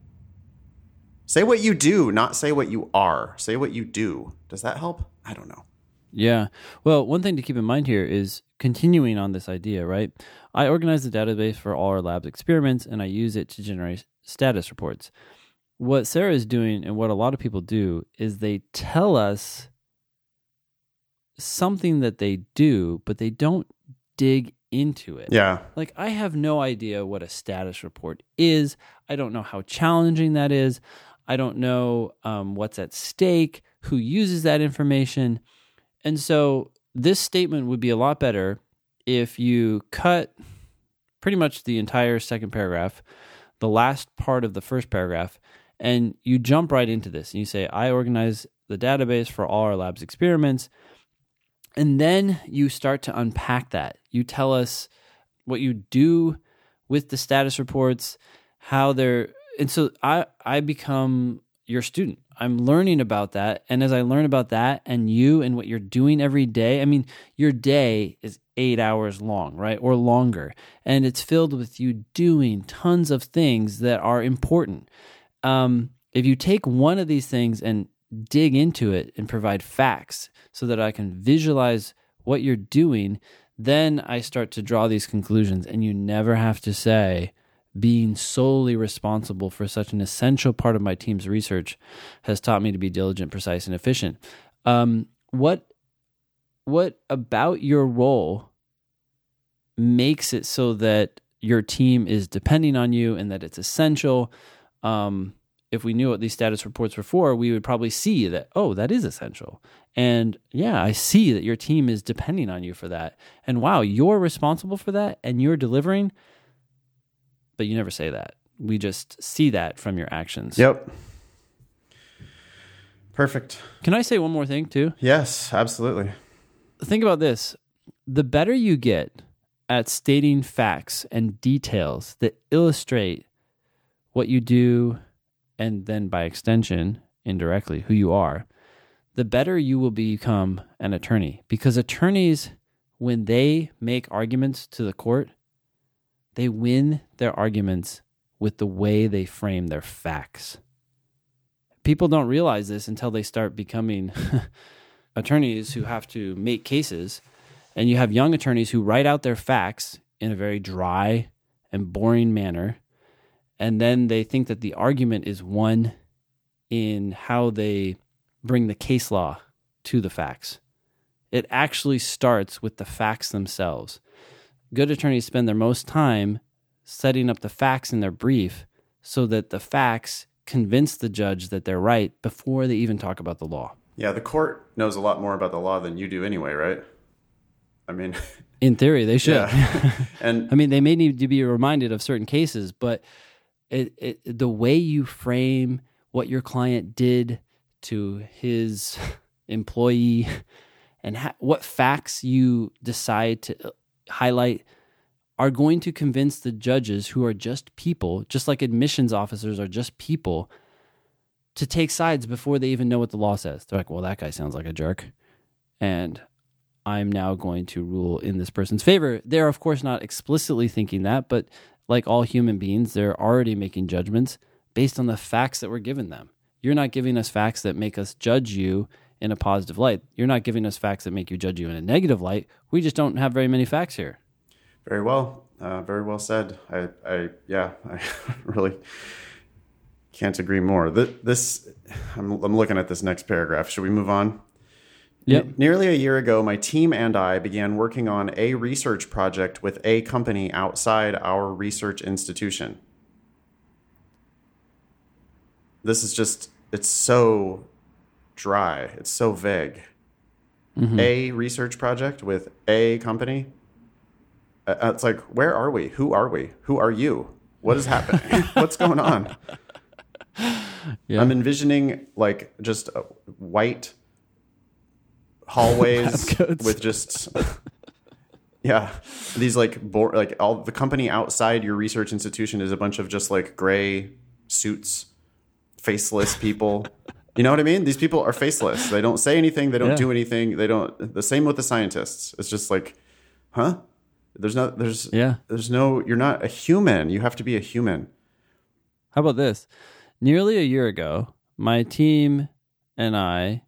Say what you do, not say what you are. Say what you do. Does that help? I don't know. Yeah. Well, one thing to keep in mind here is continuing on this idea, right? I organize the database for all our lab's experiments and I use it to generate status reports. What Sarah is doing and what a lot of people do is they tell us something that they do, but they don't dig into it. Yeah. Like, I have no idea what a status report is. I don't know how challenging that is. I don't know um, what's at stake, who uses that information. And so, this statement would be a lot better if you cut pretty much the entire second paragraph, the last part of the first paragraph, and you jump right into this and you say, I organize the database for all our lab's experiments. And then you start to unpack that. You tell us what you do with the status reports, how they're and so I I become your student. I'm learning about that. And as I learn about that and you and what you're doing every day, I mean, your day is eight hours long, right? Or longer. And it's filled with you doing tons of things that are important. Um, if you take one of these things and dig into it and provide facts so that I can visualize what you're doing, then I start to draw these conclusions. And you never have to say, being solely responsible for such an essential part of my team's research has taught me to be diligent, precise, and efficient. Um, what what about your role makes it so that your team is depending on you and that it's essential? Um, if we knew what these status reports were for, we would probably see that, oh, that is essential. And yeah, I see that your team is depending on you for that. And wow, you're responsible for that and you're delivering. But you never say that. We just see that from your actions. Yep. Perfect. Can I say one more thing too? Yes, absolutely. Think about this the better you get at stating facts and details that illustrate what you do and then by extension, indirectly, who you are, the better you will become an attorney. Because attorneys, when they make arguments to the court, they win their arguments with the way they frame their facts. People don't realize this until they start becoming attorneys who have to make cases. And you have young attorneys who write out their facts in a very dry and boring manner and then they think that the argument is one in how they bring the case law to the facts. It actually starts with the facts themselves. Good attorneys spend their most time setting up the facts in their brief so that the facts convince the judge that they're right before they even talk about the law. Yeah, the court knows a lot more about the law than you do anyway, right? I mean, in theory, they should. Yeah. and I mean, they may need to be reminded of certain cases, but it, it, the way you frame what your client did to his employee and ha- what facts you decide to highlight are going to convince the judges who are just people, just like admissions officers are just people, to take sides before they even know what the law says. They're like, well, that guy sounds like a jerk. And I'm now going to rule in this person's favor. They're, of course, not explicitly thinking that, but like all human beings, they're already making judgments based on the facts that we're giving them. You're not giving us facts that make us judge you in a positive light. You're not giving us facts that make you judge you in a negative light. We just don't have very many facts here. Very well. Uh, very well said. I, I yeah, I really can't agree more. This, I'm, I'm looking at this next paragraph. Should we move on? Yep. nearly a year ago, my team and I began working on a research project with a company outside our research institution. This is just, it's so dry. It's so vague. Mm-hmm. A research project with a company. Uh, uh it's like, where are we? Who are we? Who are you? What is happening? What's going on? Yeah. I'm envisioning like just white hallways with just yeah these like bo- like all the company outside your research institution is a bunch of just like gray suits faceless people you know what i mean? These people are faceless. They don't say anything. They don't yeah. do anything. They don't the same with the scientists. It's just like huh? There's no there's yeah. there's no you're not a human. You have to be a human. How about this? Nearly a year ago my team and i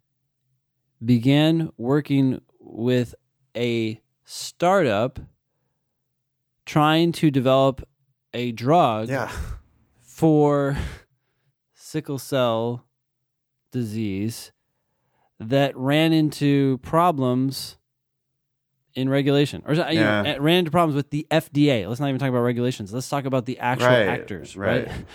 began working with a startup trying to develop a drug yeah. for sickle cell disease that ran into problems in regulation or yeah. know, ran into problems with the FDA. Let's not even talk about regulations. Let's talk about the actual right, actors, right? right?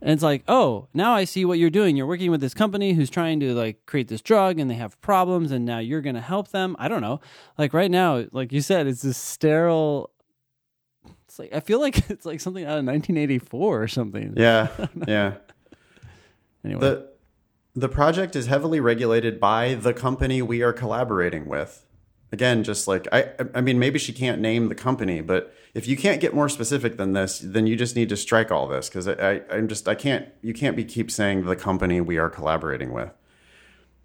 And it's like, oh, now I see what you're doing. You're working with this company who's trying to like create this drug and they have problems and now you're going to help them. I don't know. Like right now, like you said, it's this sterile it's like I feel like it's like something out of 1984 or something. Yeah. Yeah. anyway. The the project is heavily regulated by the company we are collaborating with again, just like I, I mean, maybe she can't name the company, but if you can't get more specific than this, then you just need to strike all this because I, I, am just I can't you can't be keep saying the company we are collaborating with.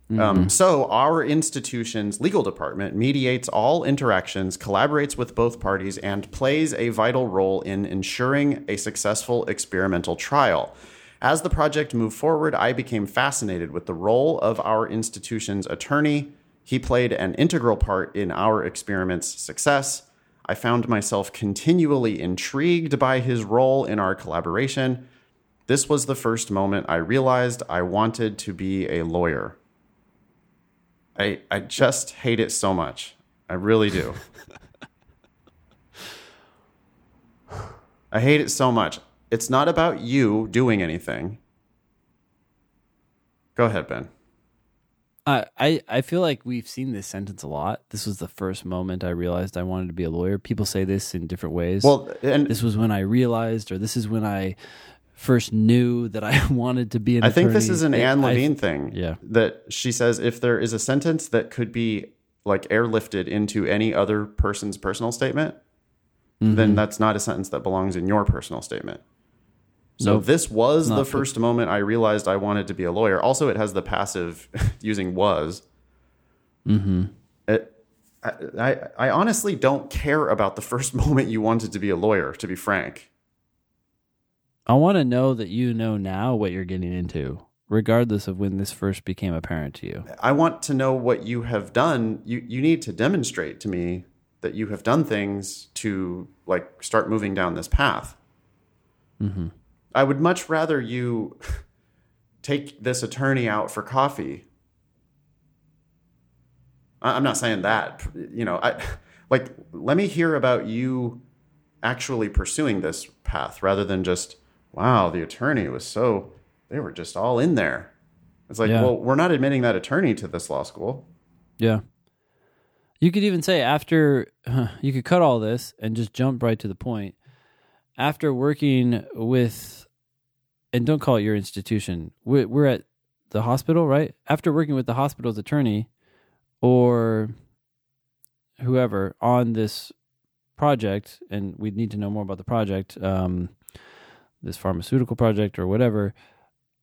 Mm-hmm. Um, so our institution's legal department mediates all interactions, collaborates with both parties, and plays a vital role in ensuring a successful experimental trial. As the project moved forward, I became fascinated with the role of our institution's attorney he played an integral part in our experiment's success. I found myself continually intrigued by his role in our collaboration. This was the first moment I realized I wanted to be a lawyer. I, I just hate it so much. I really do. I hate it so much. It's not about you doing anything. Go ahead, Ben. Uh, I I feel like we've seen this sentence a lot. This was the first moment I realized I wanted to be a lawyer. People say this in different ways. Well, and this was when I realized, or this is when I first knew that I wanted to be an I think this is an I- Ann I- Levine thing. yeah. That she says if there is a sentence that could be like airlifted into any other person's personal statement, Mm-hmm. then that's not a sentence that belongs in your personal statement. So Nope. this was the first moment I realized I wanted to be a lawyer. Also, it has the passive using was. Mm-hmm. It, I, I, I honestly don't care about the first moment you wanted to be a lawyer, to be frank. I want to know that you know now what you're getting into, regardless of when this first became apparent to you. I want to know what you have done. You you need to demonstrate to me that you have done things to like start moving down this path. Mm-hmm. I would much rather you take this attorney out for coffee. I'm not saying that, you know, I like let me hear about you actually pursuing this path rather than just wow, the attorney was so they were just all in there. It's like, Yeah. well, we're not admitting that attorney to this law school. Yeah. You could even say after you could cut all this and just jump right to the point. After working with, and don't call it your institution, we're, we're at the hospital, right? After working with the hospital's attorney or whoever on this project, and we'd need to know more about the project, um, this pharmaceutical project or whatever,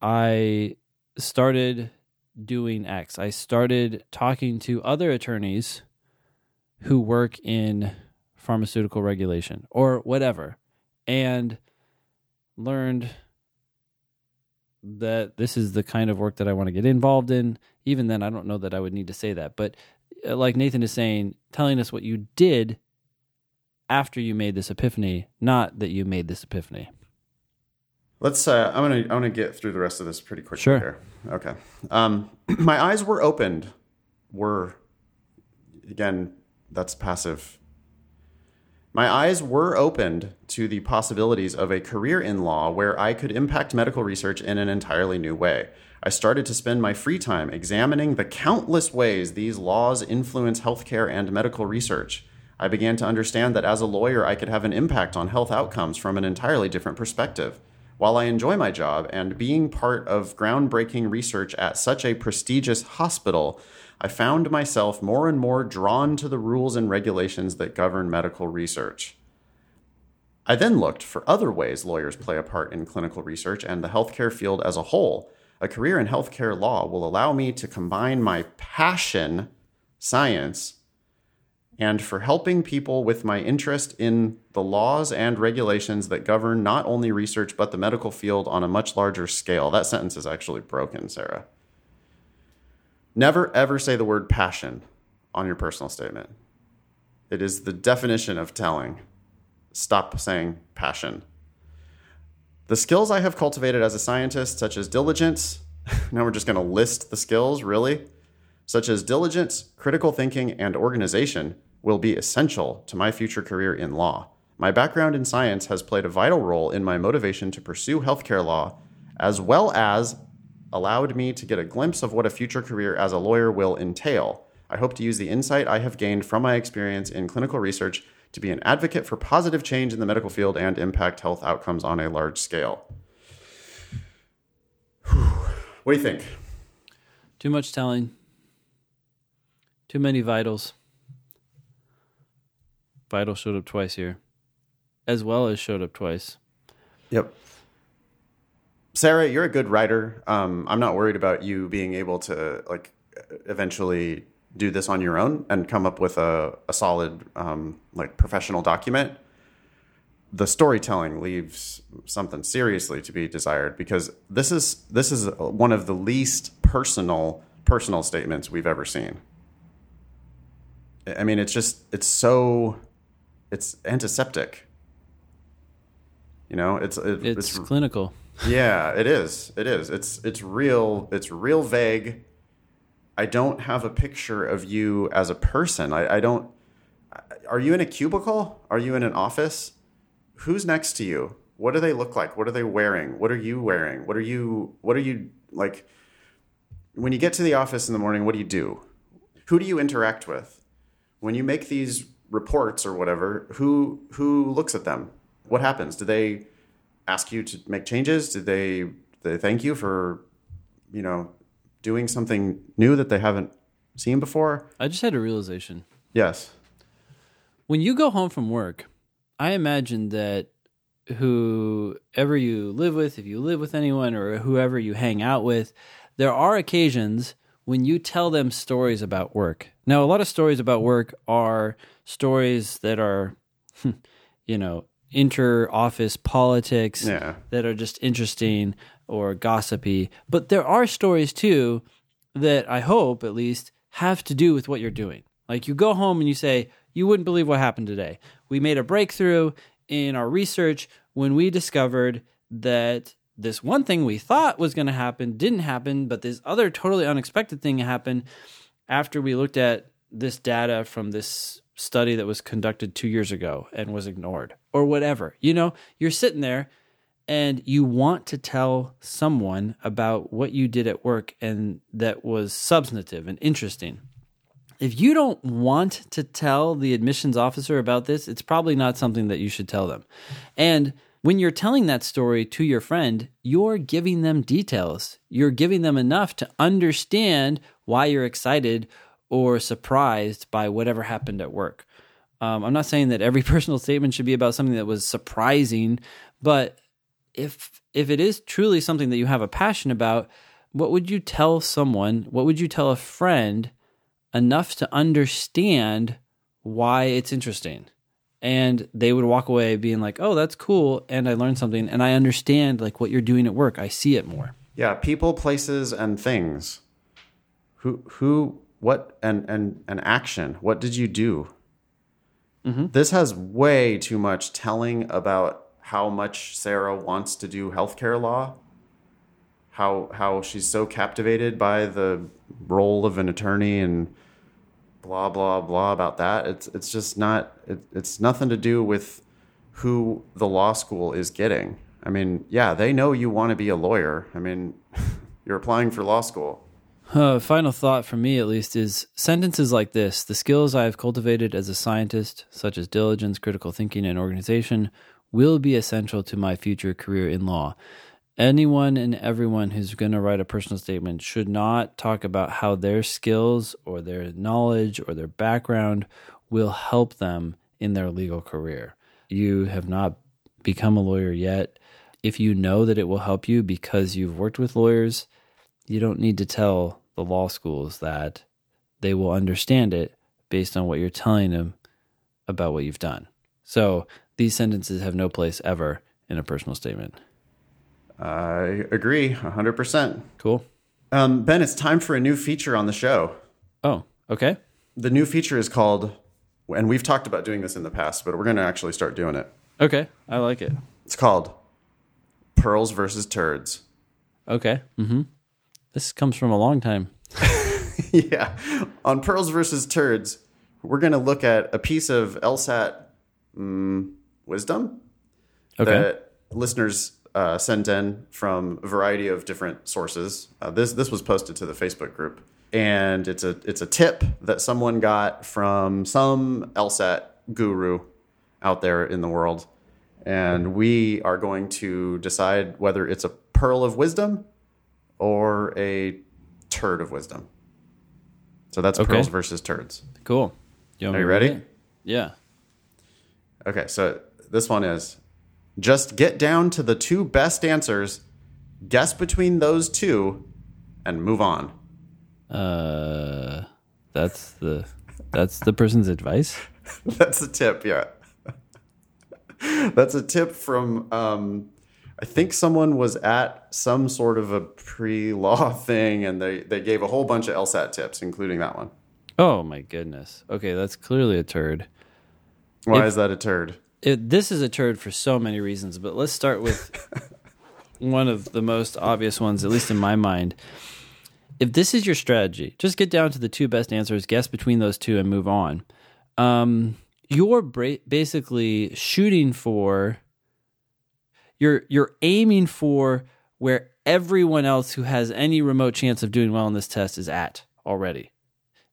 I started doing X. I started talking to other attorneys who work in pharmaceutical regulation or whatever and learned that this is the kind of work that I want to get involved in. Even then, I don't know that I would need to say that. But uh, like Nathan is saying, telling us what you did after you made this epiphany, not that you made this epiphany. Let's. Uh, I'm gonna. I'm gonna get through the rest of this pretty quickly Sure. here. Okay. Um, my eyes were opened. Were again. That's passive. My eyes were opened to the possibilities of a career in law where I could impact medical research in an entirely new way. I started to spend my free time examining the countless ways these laws influence healthcare and medical research. I began to understand that as a lawyer, I could have an impact on health outcomes from an entirely different perspective. While I enjoy my job and being part of groundbreaking research at such a prestigious hospital, I found myself more and more drawn to the rules and regulations that govern medical research. I then looked for other ways lawyers play a part in clinical research and the healthcare field as a whole. A career in healthcare law will allow me to combine my passion, science, and for helping people with my interest in the laws and regulations that govern not only research but the medical field on a much larger scale. That sentence is actually broken, Sarah. Never ever say the word passion on your personal statement. It is the definition of telling. Stop saying passion. The skills I have cultivated as a scientist, such as diligence, now we're just going to list the skills, really, such as diligence, critical thinking, and organization, will be essential to my future career in law. My background in science has played a vital role in my motivation to pursue healthcare law, as well as allowed me to get a glimpse of what a future career as a lawyer will entail. I hope to use the insight I have gained from my experience in clinical research to be an advocate for positive change in the medical field and impact health outcomes on a large scale. What do you think? Too much telling. Too many vitals. Vital showed up twice here, as well as showed up twice. Yep. Sarah, you're a good writer. Um, I'm not worried about you being able to like eventually do this on your own and come up with a, a solid um, like professional document. The storytelling leaves something seriously to be desired because this is this is one of the least personal personal statements we've ever seen. I mean, it's just it's so it's antiseptic. You know, it's it, It's, clinical. Yeah, it is. It is. It's it's real. It's real vague. I don't have a picture of you as a person. I, I don't. Are you in a cubicle? Are you in an office? Who's next to you? What do they look like? What are they wearing? What are you wearing? What are you? What are you like? when you get to the office in the morning, what do you do? Who do you interact with? When you make these reports or whatever, who who looks at them? What happens? Do they ask you to make changes? Did they do they thank you for you know doing something new that they haven't seen before? I just had a realization. Yes. When you go home from work, I imagine that whoever you live with, if you live with anyone or whoever you hang out with, there are occasions when you tell them stories about work. Now, a lot of stories about work are stories that are, you know, inter office politics Yeah. that are just interesting or gossipy. But there are stories too that I hope at least have to do with what you're doing. Like you go home and you say, You wouldn't believe what happened today. We made a breakthrough in our research when we discovered that this one thing we thought was going to happen didn't happen, but this other totally unexpected thing happened after we looked at this data from this study that was conducted two years ago and was ignored or whatever. You know, you're sitting there and you want to tell someone about what you did at work and that was substantive and interesting. If you don't want to tell the admissions officer about this, it's probably not something that you should tell them. And when you're telling that story to your friend, you're giving them details. You're giving them enough to understand why you're excited or surprised by whatever happened at work. Um, I'm not saying that every personal statement should be about something that was surprising, but if if it is truly something that you have a passion about, what would you tell someone? What would you tell a friend enough to understand why it's interesting? And they would walk away being like, "Oh, that's cool," and I learned something, and I understand like what you're doing at work. I see it more. Yeah, people, places, and things. Who, who, what, and and and action. What did you do? Mm-hmm. This has way too much telling about how much Sarah wants to do healthcare law. How how she's so captivated by the role of an attorney and blah blah blah about that. It's it's just not. It, it's nothing to do with who the law school is getting. I mean, yeah, they know you want to be a lawyer. I mean, you're applying for law school. Uh, final thought for me, at least, is sentences like this The skills I have cultivated as a scientist, such as diligence, critical thinking, and organization, will be essential to my future career in law. Anyone and everyone who's going to write a personal statement should not talk about how their skills or their knowledge or their background will help them in their legal career. You have not become a lawyer yet. If you know that it will help you because you've worked with lawyers, you don't need to tell the law schools that they will understand it based on what you're telling them about what you've done. So these sentences have no place ever in a personal statement. I agree, 100%. Cool. Um, ben, it's time for a new feature on the show. Oh, okay. The new feature is called, and we've talked about doing this in the past, but we're going to actually start doing it. Okay. I like it. It's called Pearls versus Turds. Okay. Mm-hmm. This comes from a long time. yeah. On Pearls versus Turds, we're going to look at a piece of LSAT mm, wisdom Okay. that listeners uh, sent in from a variety of different sources. Uh, this this was posted to the Facebook group, and it's a it's a tip that someone got from some LSAT guru out there in the world, and we are going to decide whether it's a pearl of wisdom or a turd of wisdom. So that's Okay. pearls versus turds. Cool. You Are you ready? it? Yeah. Okay, so this one is just get down to the two best answers, guess between those two, and move on. Uh, that's the that's the person's advice. That's a tip, yeah. That's a tip from, um, I think someone was at some sort of a pre law thing and they, they gave a whole bunch of LSAT tips, including that one. Oh my goodness. Okay, that's clearly a turd. Why If- is that a turd? it, this is a turd for so many reasons, but let's start with one of the most obvious ones, at least in my mind. If this is your strategy, just get down to the two best answers, guess between those two, and move on. Um, you're bra- basically shooting for, you're you're aiming for where everyone else who has any remote chance of doing well on this test is at already.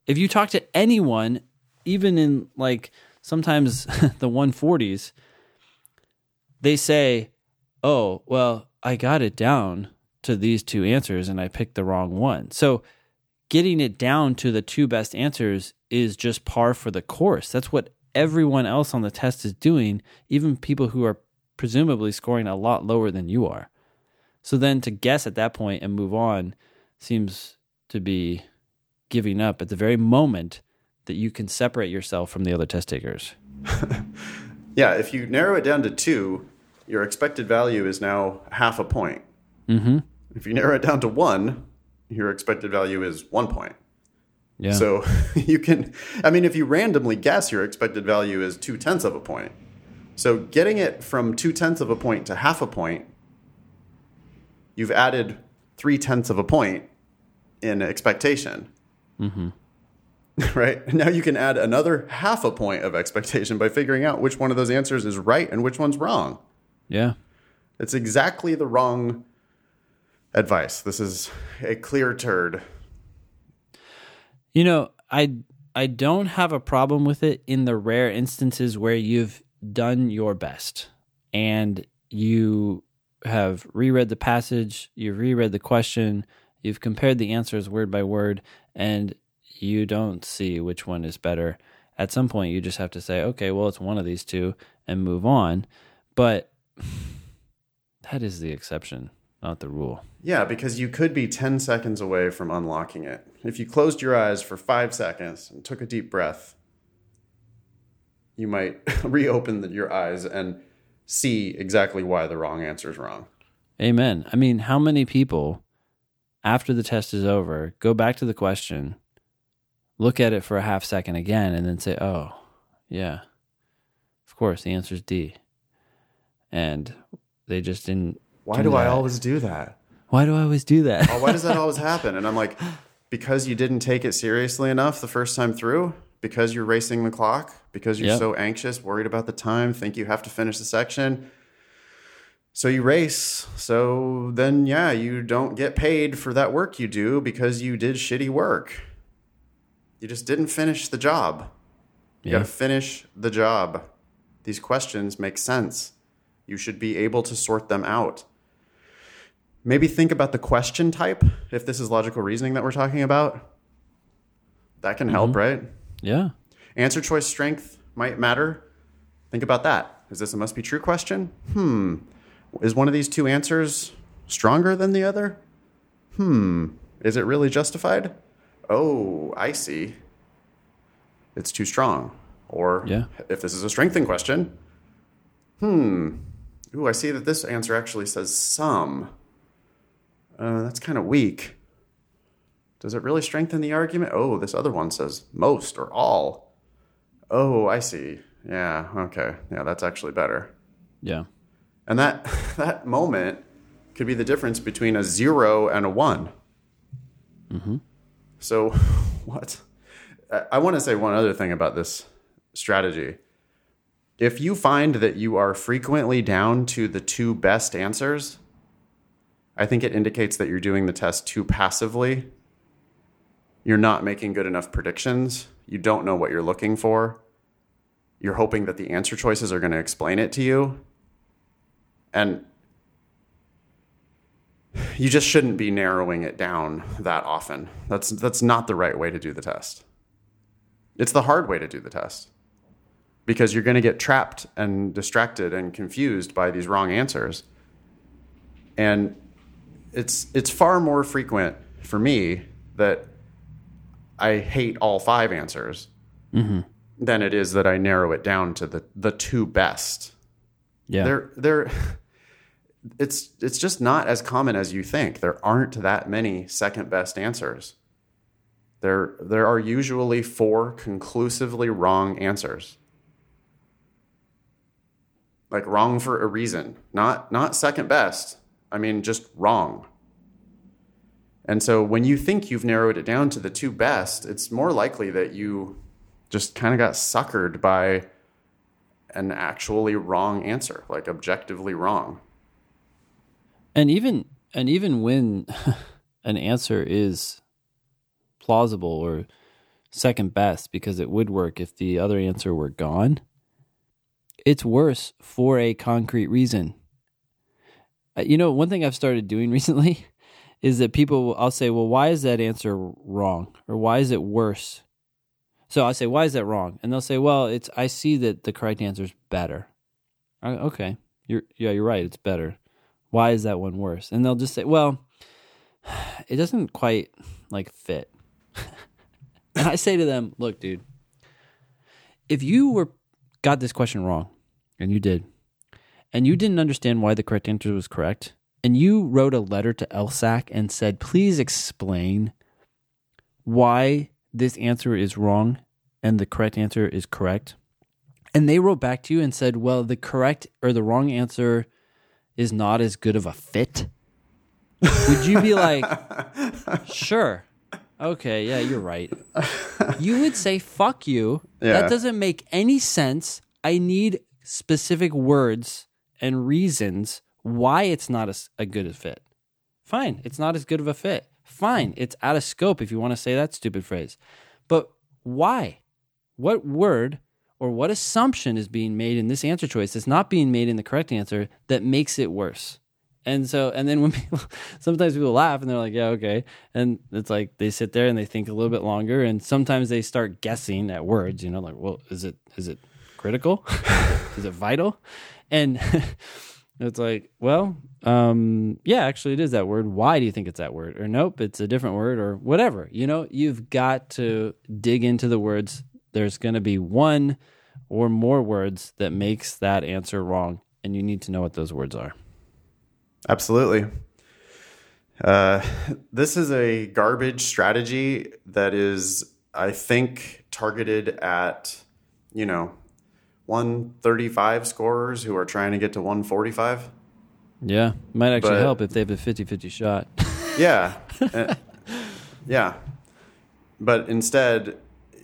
If you talk to anyone, even in like sometimes the 140s, they say, Oh, well, I got it down to these two answers and I picked the wrong one. So getting it down to the two best answers is just par for the course. That's what everyone else on the test is doing, even people who are presumably scoring a lot lower than you are. So then to guess at that point and move on seems to be giving up at the very moment that you can separate yourself from the other test takers. yeah, if you narrow it down to two, your expected value is now half a point. Mm-hmm. If you narrow it down to one, your expected value is one point. Yeah. So you can, I mean, if you randomly guess, your expected value is two tenths of a point. So getting it from two tenths of a point to half a point, you've added three tenths of a point in expectation. Mm-hmm. Right? Now you can add another half a point of expectation by figuring out which one of those answers is right and which one's wrong. Yeah. It's exactly the wrong advice. This is a clear turd. You know, I I don't have a problem with it in the rare instances where you've done your best and you have reread the passage, you've reread the question, you've compared the answers word by word, and you don't see which one is better. At some point, you just have to say, okay, well, it's one of these two and move on. But that is the exception, not the rule. Yeah, because you could be 10 seconds away from unlocking it. If you closed your eyes for five seconds and took a deep breath, you might reopen the, your eyes and see exactly why the wrong answer is wrong. Amen. I mean, how many people, after the test is over, go back to the question, look at it for a half second again, and then say, oh, yeah, of course, the answer is D. And they just didn't. Why do do I always do that? Why do I always do that? Oh, why does that always happen? And I'm like, because you didn't take it seriously enough the first time through, because you're racing the clock, because you're Yep. so anxious, worried about the time, think you have to finish the section. So you race. So then, yeah, you don't get paid for that work you do because you did shitty work. You just didn't finish the job. You Yeah. got to finish the job. These questions make sense. You should be able to sort them out. Maybe think about the question type if this is logical reasoning that we're talking about. That can help, mm-hmm. right? Yeah. Answer choice strength might matter. Think about that. Is this a must be true question? Hmm. Is one of these two answers stronger than the other? Hmm. Is it really justified? Oh, I see. It's too strong. Or Yeah. if this is a strengthening question, hmm. Ooh, I see that this answer actually says some. Uh, that's kind of weak. Does it really strengthen the argument? Oh, this other one says most or all. Oh, I see. Yeah, okay. Yeah, that's actually better. Yeah. And that that moment could be the difference between a zero and a one. Mhm. So, what? I want to say one other thing about this strategy. If you find that you are frequently down to the two best answers, I think it indicates that you're doing the test too passively. You're not making good enough predictions. You don't know what you're looking for. You're hoping that the answer choices are going to explain it to you. And you just shouldn't be narrowing it down that often. That's that's not the right way to do the test. It's the hard way to do the test. Because you're going to get trapped and distracted and confused by these wrong answers. And it's it's far more frequent for me that I hate all five answers mm-hmm. than it is that I narrow it down to the the two best. Yeah. They're they're it's it's just not as common as you think. There aren't that many second best answers. There there are usually four conclusively wrong answers. Like wrong for a reason. Not not second best. I mean just wrong. And so when you think you've narrowed it down to the two best, it's more likely that you just kind of got suckered by an actually wrong answer, like objectively wrong. And even And even when an answer is plausible or second best because it would work if the other answer were gone, it's worse for a concrete reason. Uh, You know, one thing I've started doing recently is that people, I'll say, well, why is that answer wrong? Or why is it worse? So I say, why is that wrong? And they'll say, well, it's, I see that the correct answer is better. I- Okay. You're, yeah, you're right. It's better. Why is that one worse? And they'll just say, well, it doesn't quite like fit. I say to them, look, dude, if you were got this question wrong, and you did, and you didn't understand why the correct answer was correct, and you wrote a letter to LSAC and said, please explain why this answer is wrong and the correct answer is correct, and they wrote back to you and said, well, the correct or the wrong answer is not as good of a fit, would you be like, sure. Okay, yeah, you're right. You would say, fuck you. Yeah. That doesn't make any sense. I need specific words and reasons why it's not as a good a fit. Fine, it's not as good of a fit. Fine, it's out of scope if you want to say that stupid phrase. But why? What word or what assumption is being made in this answer choice that's not being made in the correct answer that makes it worse? And so, and then when people, sometimes people laugh and they're like, yeah, okay. And it's like they sit there and they think a little bit longer. And sometimes they start guessing at words, you know, like, well, is it, is it critical? is it vital? And it's like, well, um, yeah, actually it is that word. Why do you think it's that word? Or nope, it's a different word or whatever. You know, you've got to dig into the words. There's going to be one or more words that makes that answer wrong. And you need to know what those words are. Absolutely. Uh, this is a garbage strategy that is, I think, targeted at, you know, 135 scorers who are trying to get to 145. Yeah, might actually But- help if they have a 50-50 shot. Yeah. Uh, yeah. But instead,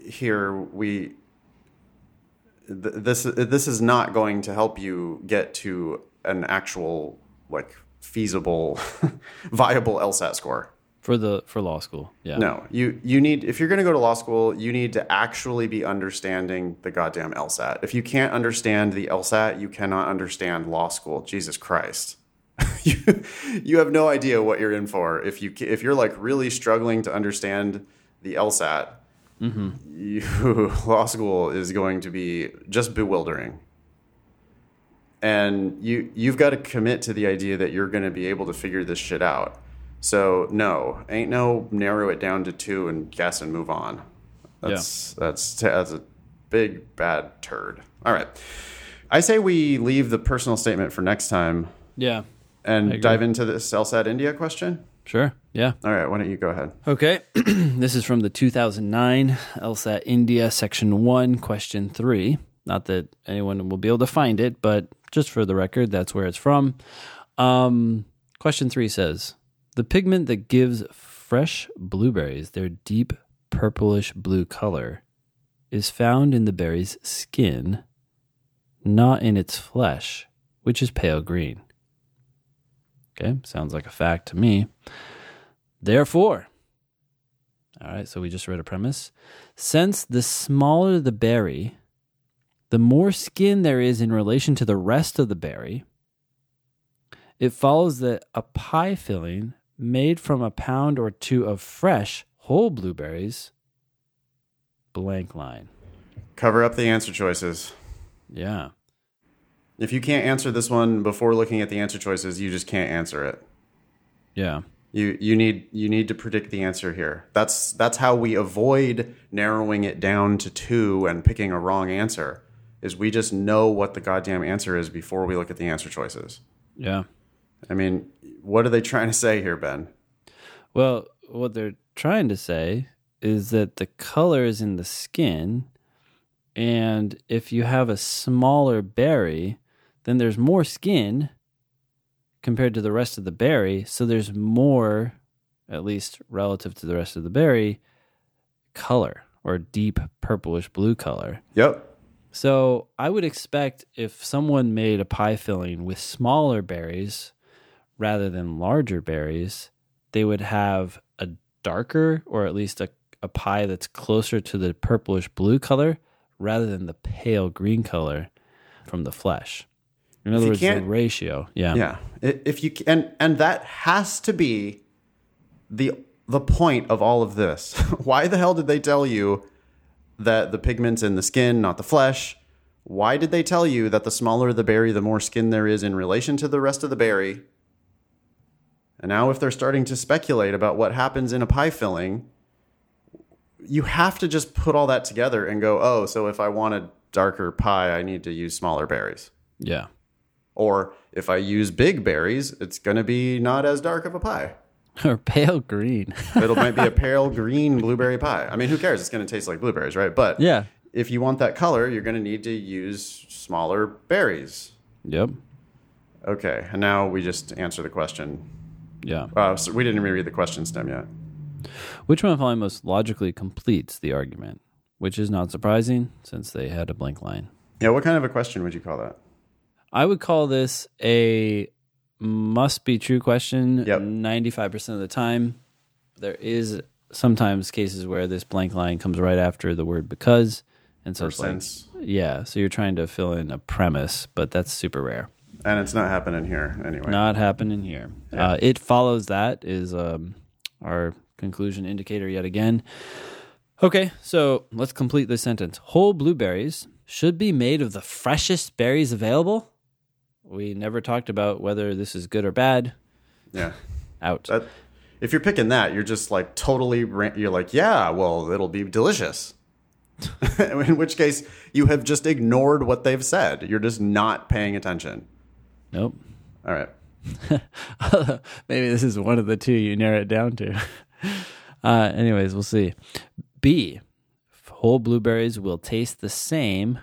here we. th- This this is not going to help you get to an actual like feasible, viable LSAT score. For the for law school. Yeah. No, you you need if you're going to go to law school, you need to actually be understanding the goddamn LSAT. If you can't understand the LSAT, you cannot understand law school. Jesus Christ. you, you have no idea what you're in for if you if you're like really struggling to understand the LSAT. Mm-hmm. You, law school is going to be just bewildering. And you you've got to commit to the idea that you're going to be able to figure this shit out. So no, ain't no narrow it down to two and guess and move on. That's that's that's a big bad turd. All right, I say we leave the personal statement for next time Yeah. and dive into this LSAT India question. Sure. Yeah. All right, why don't you go ahead? Okay. this is from the 2009 LSAT India Section 1, Question 3. Not that anyone will be able to find it, but just for the record, that's where it's from. Um, question 3 says The pigment that gives fresh blueberries their deep purplish blue color is found in the berry's skin, not in its flesh, which is pale green. Okay, sounds like a fact to me. Therefore, all right, so we just read a premise. Since the smaller the berry, the more skin there is in relation to the rest of the berry, it follows that a pie filling made from a pound or two of fresh whole blueberries, blank line. Cover up the answer choices. Yeah. If you can't answer this one before looking at the answer choices, you just can't answer it. Yeah. You you need you need to predict the answer here. That's that's how we avoid narrowing it down to two and picking a wrong answer. Is we just know what the goddamn answer is before we look at the answer choices. Yeah. I mean, what are they trying to say here, Ben? Well, what they're trying to say is that the color is in the skin, and if you have a smaller berry, then there's more skin compared to the rest of the berry. So there's more, at least relative to the rest of the berry, color or deep purplish blue color. Yep. So I would expect if someone made a pie filling with smaller berries rather than larger berries, they would have a darker or at least a, a pie that's closer to the purplish blue color rather than the pale green color from the flesh. In other words, the ratio. Yeah. Yeah. If you and and that has to be the the point of all of this. Why the hell did they tell you that the pigment's in the skin, not the flesh? Why did they tell you that the smaller the berry, the more skin there is in relation to the rest of the berry? And now if they're starting to speculate about what happens in a pie filling, you have to just put all that together and go, "Oh, so if I want a darker pie, I need to use smaller berries." Yeah. Or if I use big berries, it's going to be not as dark of a pie. or pale green. It might be a pale green blueberry pie. I mean, who cares? It's going to taste like blueberries, right? But yeah. if you want that color, you're going to need to use smaller berries. Yep. Okay, and now we just answer the question. Yeah. Uh, so we didn't even read the question stem yet. Which one of probably most logically completes the argument? Which is not surprising since they had a blank line. Yeah, what kind of a question would you call that? I would call this a must be true question Yep. 95% of the time. There is sometimes cases where this blank line comes right after the word because. And so like, yeah, so you're trying to fill in a premise, but that's super rare. And it's not happening here anyway. Not happening here. Uh, it follows that is um, our conclusion indicator yet again. Okay, so let's complete this sentence. Whole blueberries should be made of the freshest berries available. We never talked about whether this is good or bad. Yeah. Out. That, if you're picking that, you're just like totally, you're like, yeah, well, it'll be delicious. In which case, you have just ignored what they've said. You're just not paying attention. Nope. All right. Maybe this is one of the two you narrow it down to. Uh, anyways, we'll see. B. Whole blueberries will taste the same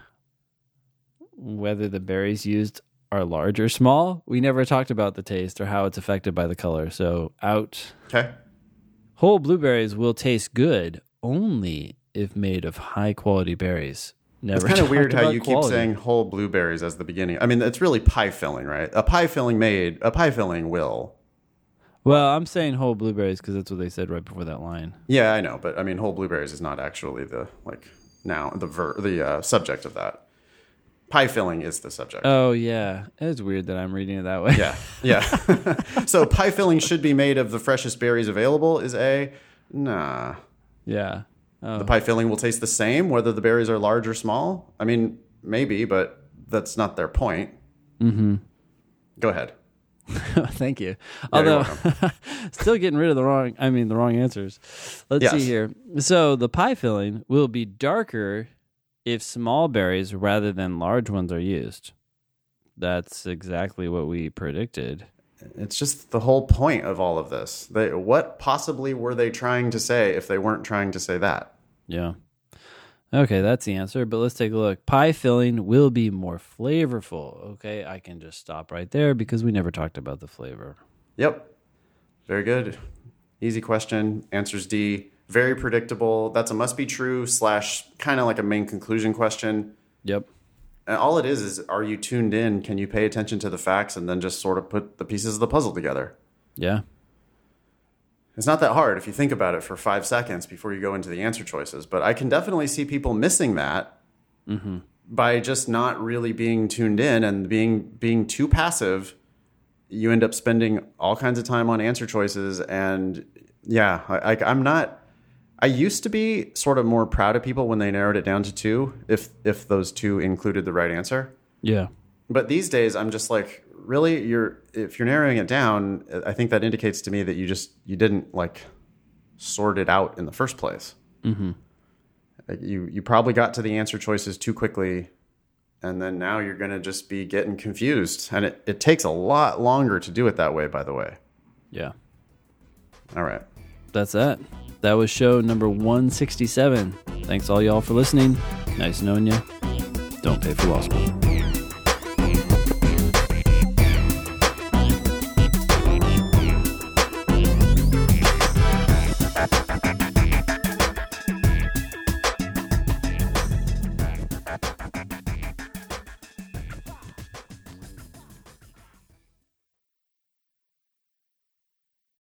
whether the berries used are large or small. We never talked about the taste or how it's affected by the color. So, out. Okay. Whole blueberries will taste good only if made of high quality berries. Never It's kind of weird how you quality. keep saying whole blueberries as the beginning. I mean, it's really pie filling, right? A pie filling made, a pie filling will. Well, I'm saying whole blueberries because that's what they said right before that line. Yeah, I know, but I mean, whole blueberries is not actually the like now the ver- the uh, subject of that. Pie filling is the subject. Oh yeah, it's weird that I'm reading it that way. yeah, yeah. so pie filling should be made of the freshest berries available. Is a nah. yeah. Oh. The pie filling will taste the same whether the berries are large or small. I mean, maybe, but that's not their point. Mm-hmm. Go ahead. Thank you. Yeah, Although, still getting rid of the wrong. I mean, the wrong answers. Let's Yes. see here. So the pie filling will be darker if small berries rather than large ones are used. That's exactly what we predicted. It's just the whole point of all of this. They, what possibly were they trying to say if they weren't trying to say that? Yeah. Okay, that's the answer. But let's take a look. Pie filling will be more flavorful. Okay, I can just stop right there because we never talked about the flavor. Yep. Very good. Easy question. Answers D. Very predictable. That's a must be true slash kind of like a main conclusion question. Yep. And all it is is are you tuned in? Can you pay attention to the facts and then just sort of put the pieces of the puzzle together? Yeah. It's not that hard if you think about it for five seconds before you go into the answer choices. But I can definitely see people missing that mm-hmm. by just not really being tuned in and being being too passive. You end up spending all kinds of time on answer choices, and yeah, I, I'm not. I used to be sort of more proud of people when they narrowed it down to two, if if those two included the right answer. Yeah. But these days, I'm just like, really, you're if you're narrowing it down, I think that indicates to me that you just you didn't like sort it out in the first place. Mm-hmm. You you probably got to the answer choices too quickly, and then now you're gonna just be getting confused, and it, it takes a lot longer to do it that way. By the way, Yeah. all right. That's that. That was show number 167. Thanks all y'all for listening. Nice knowing you. Don't pay for law school.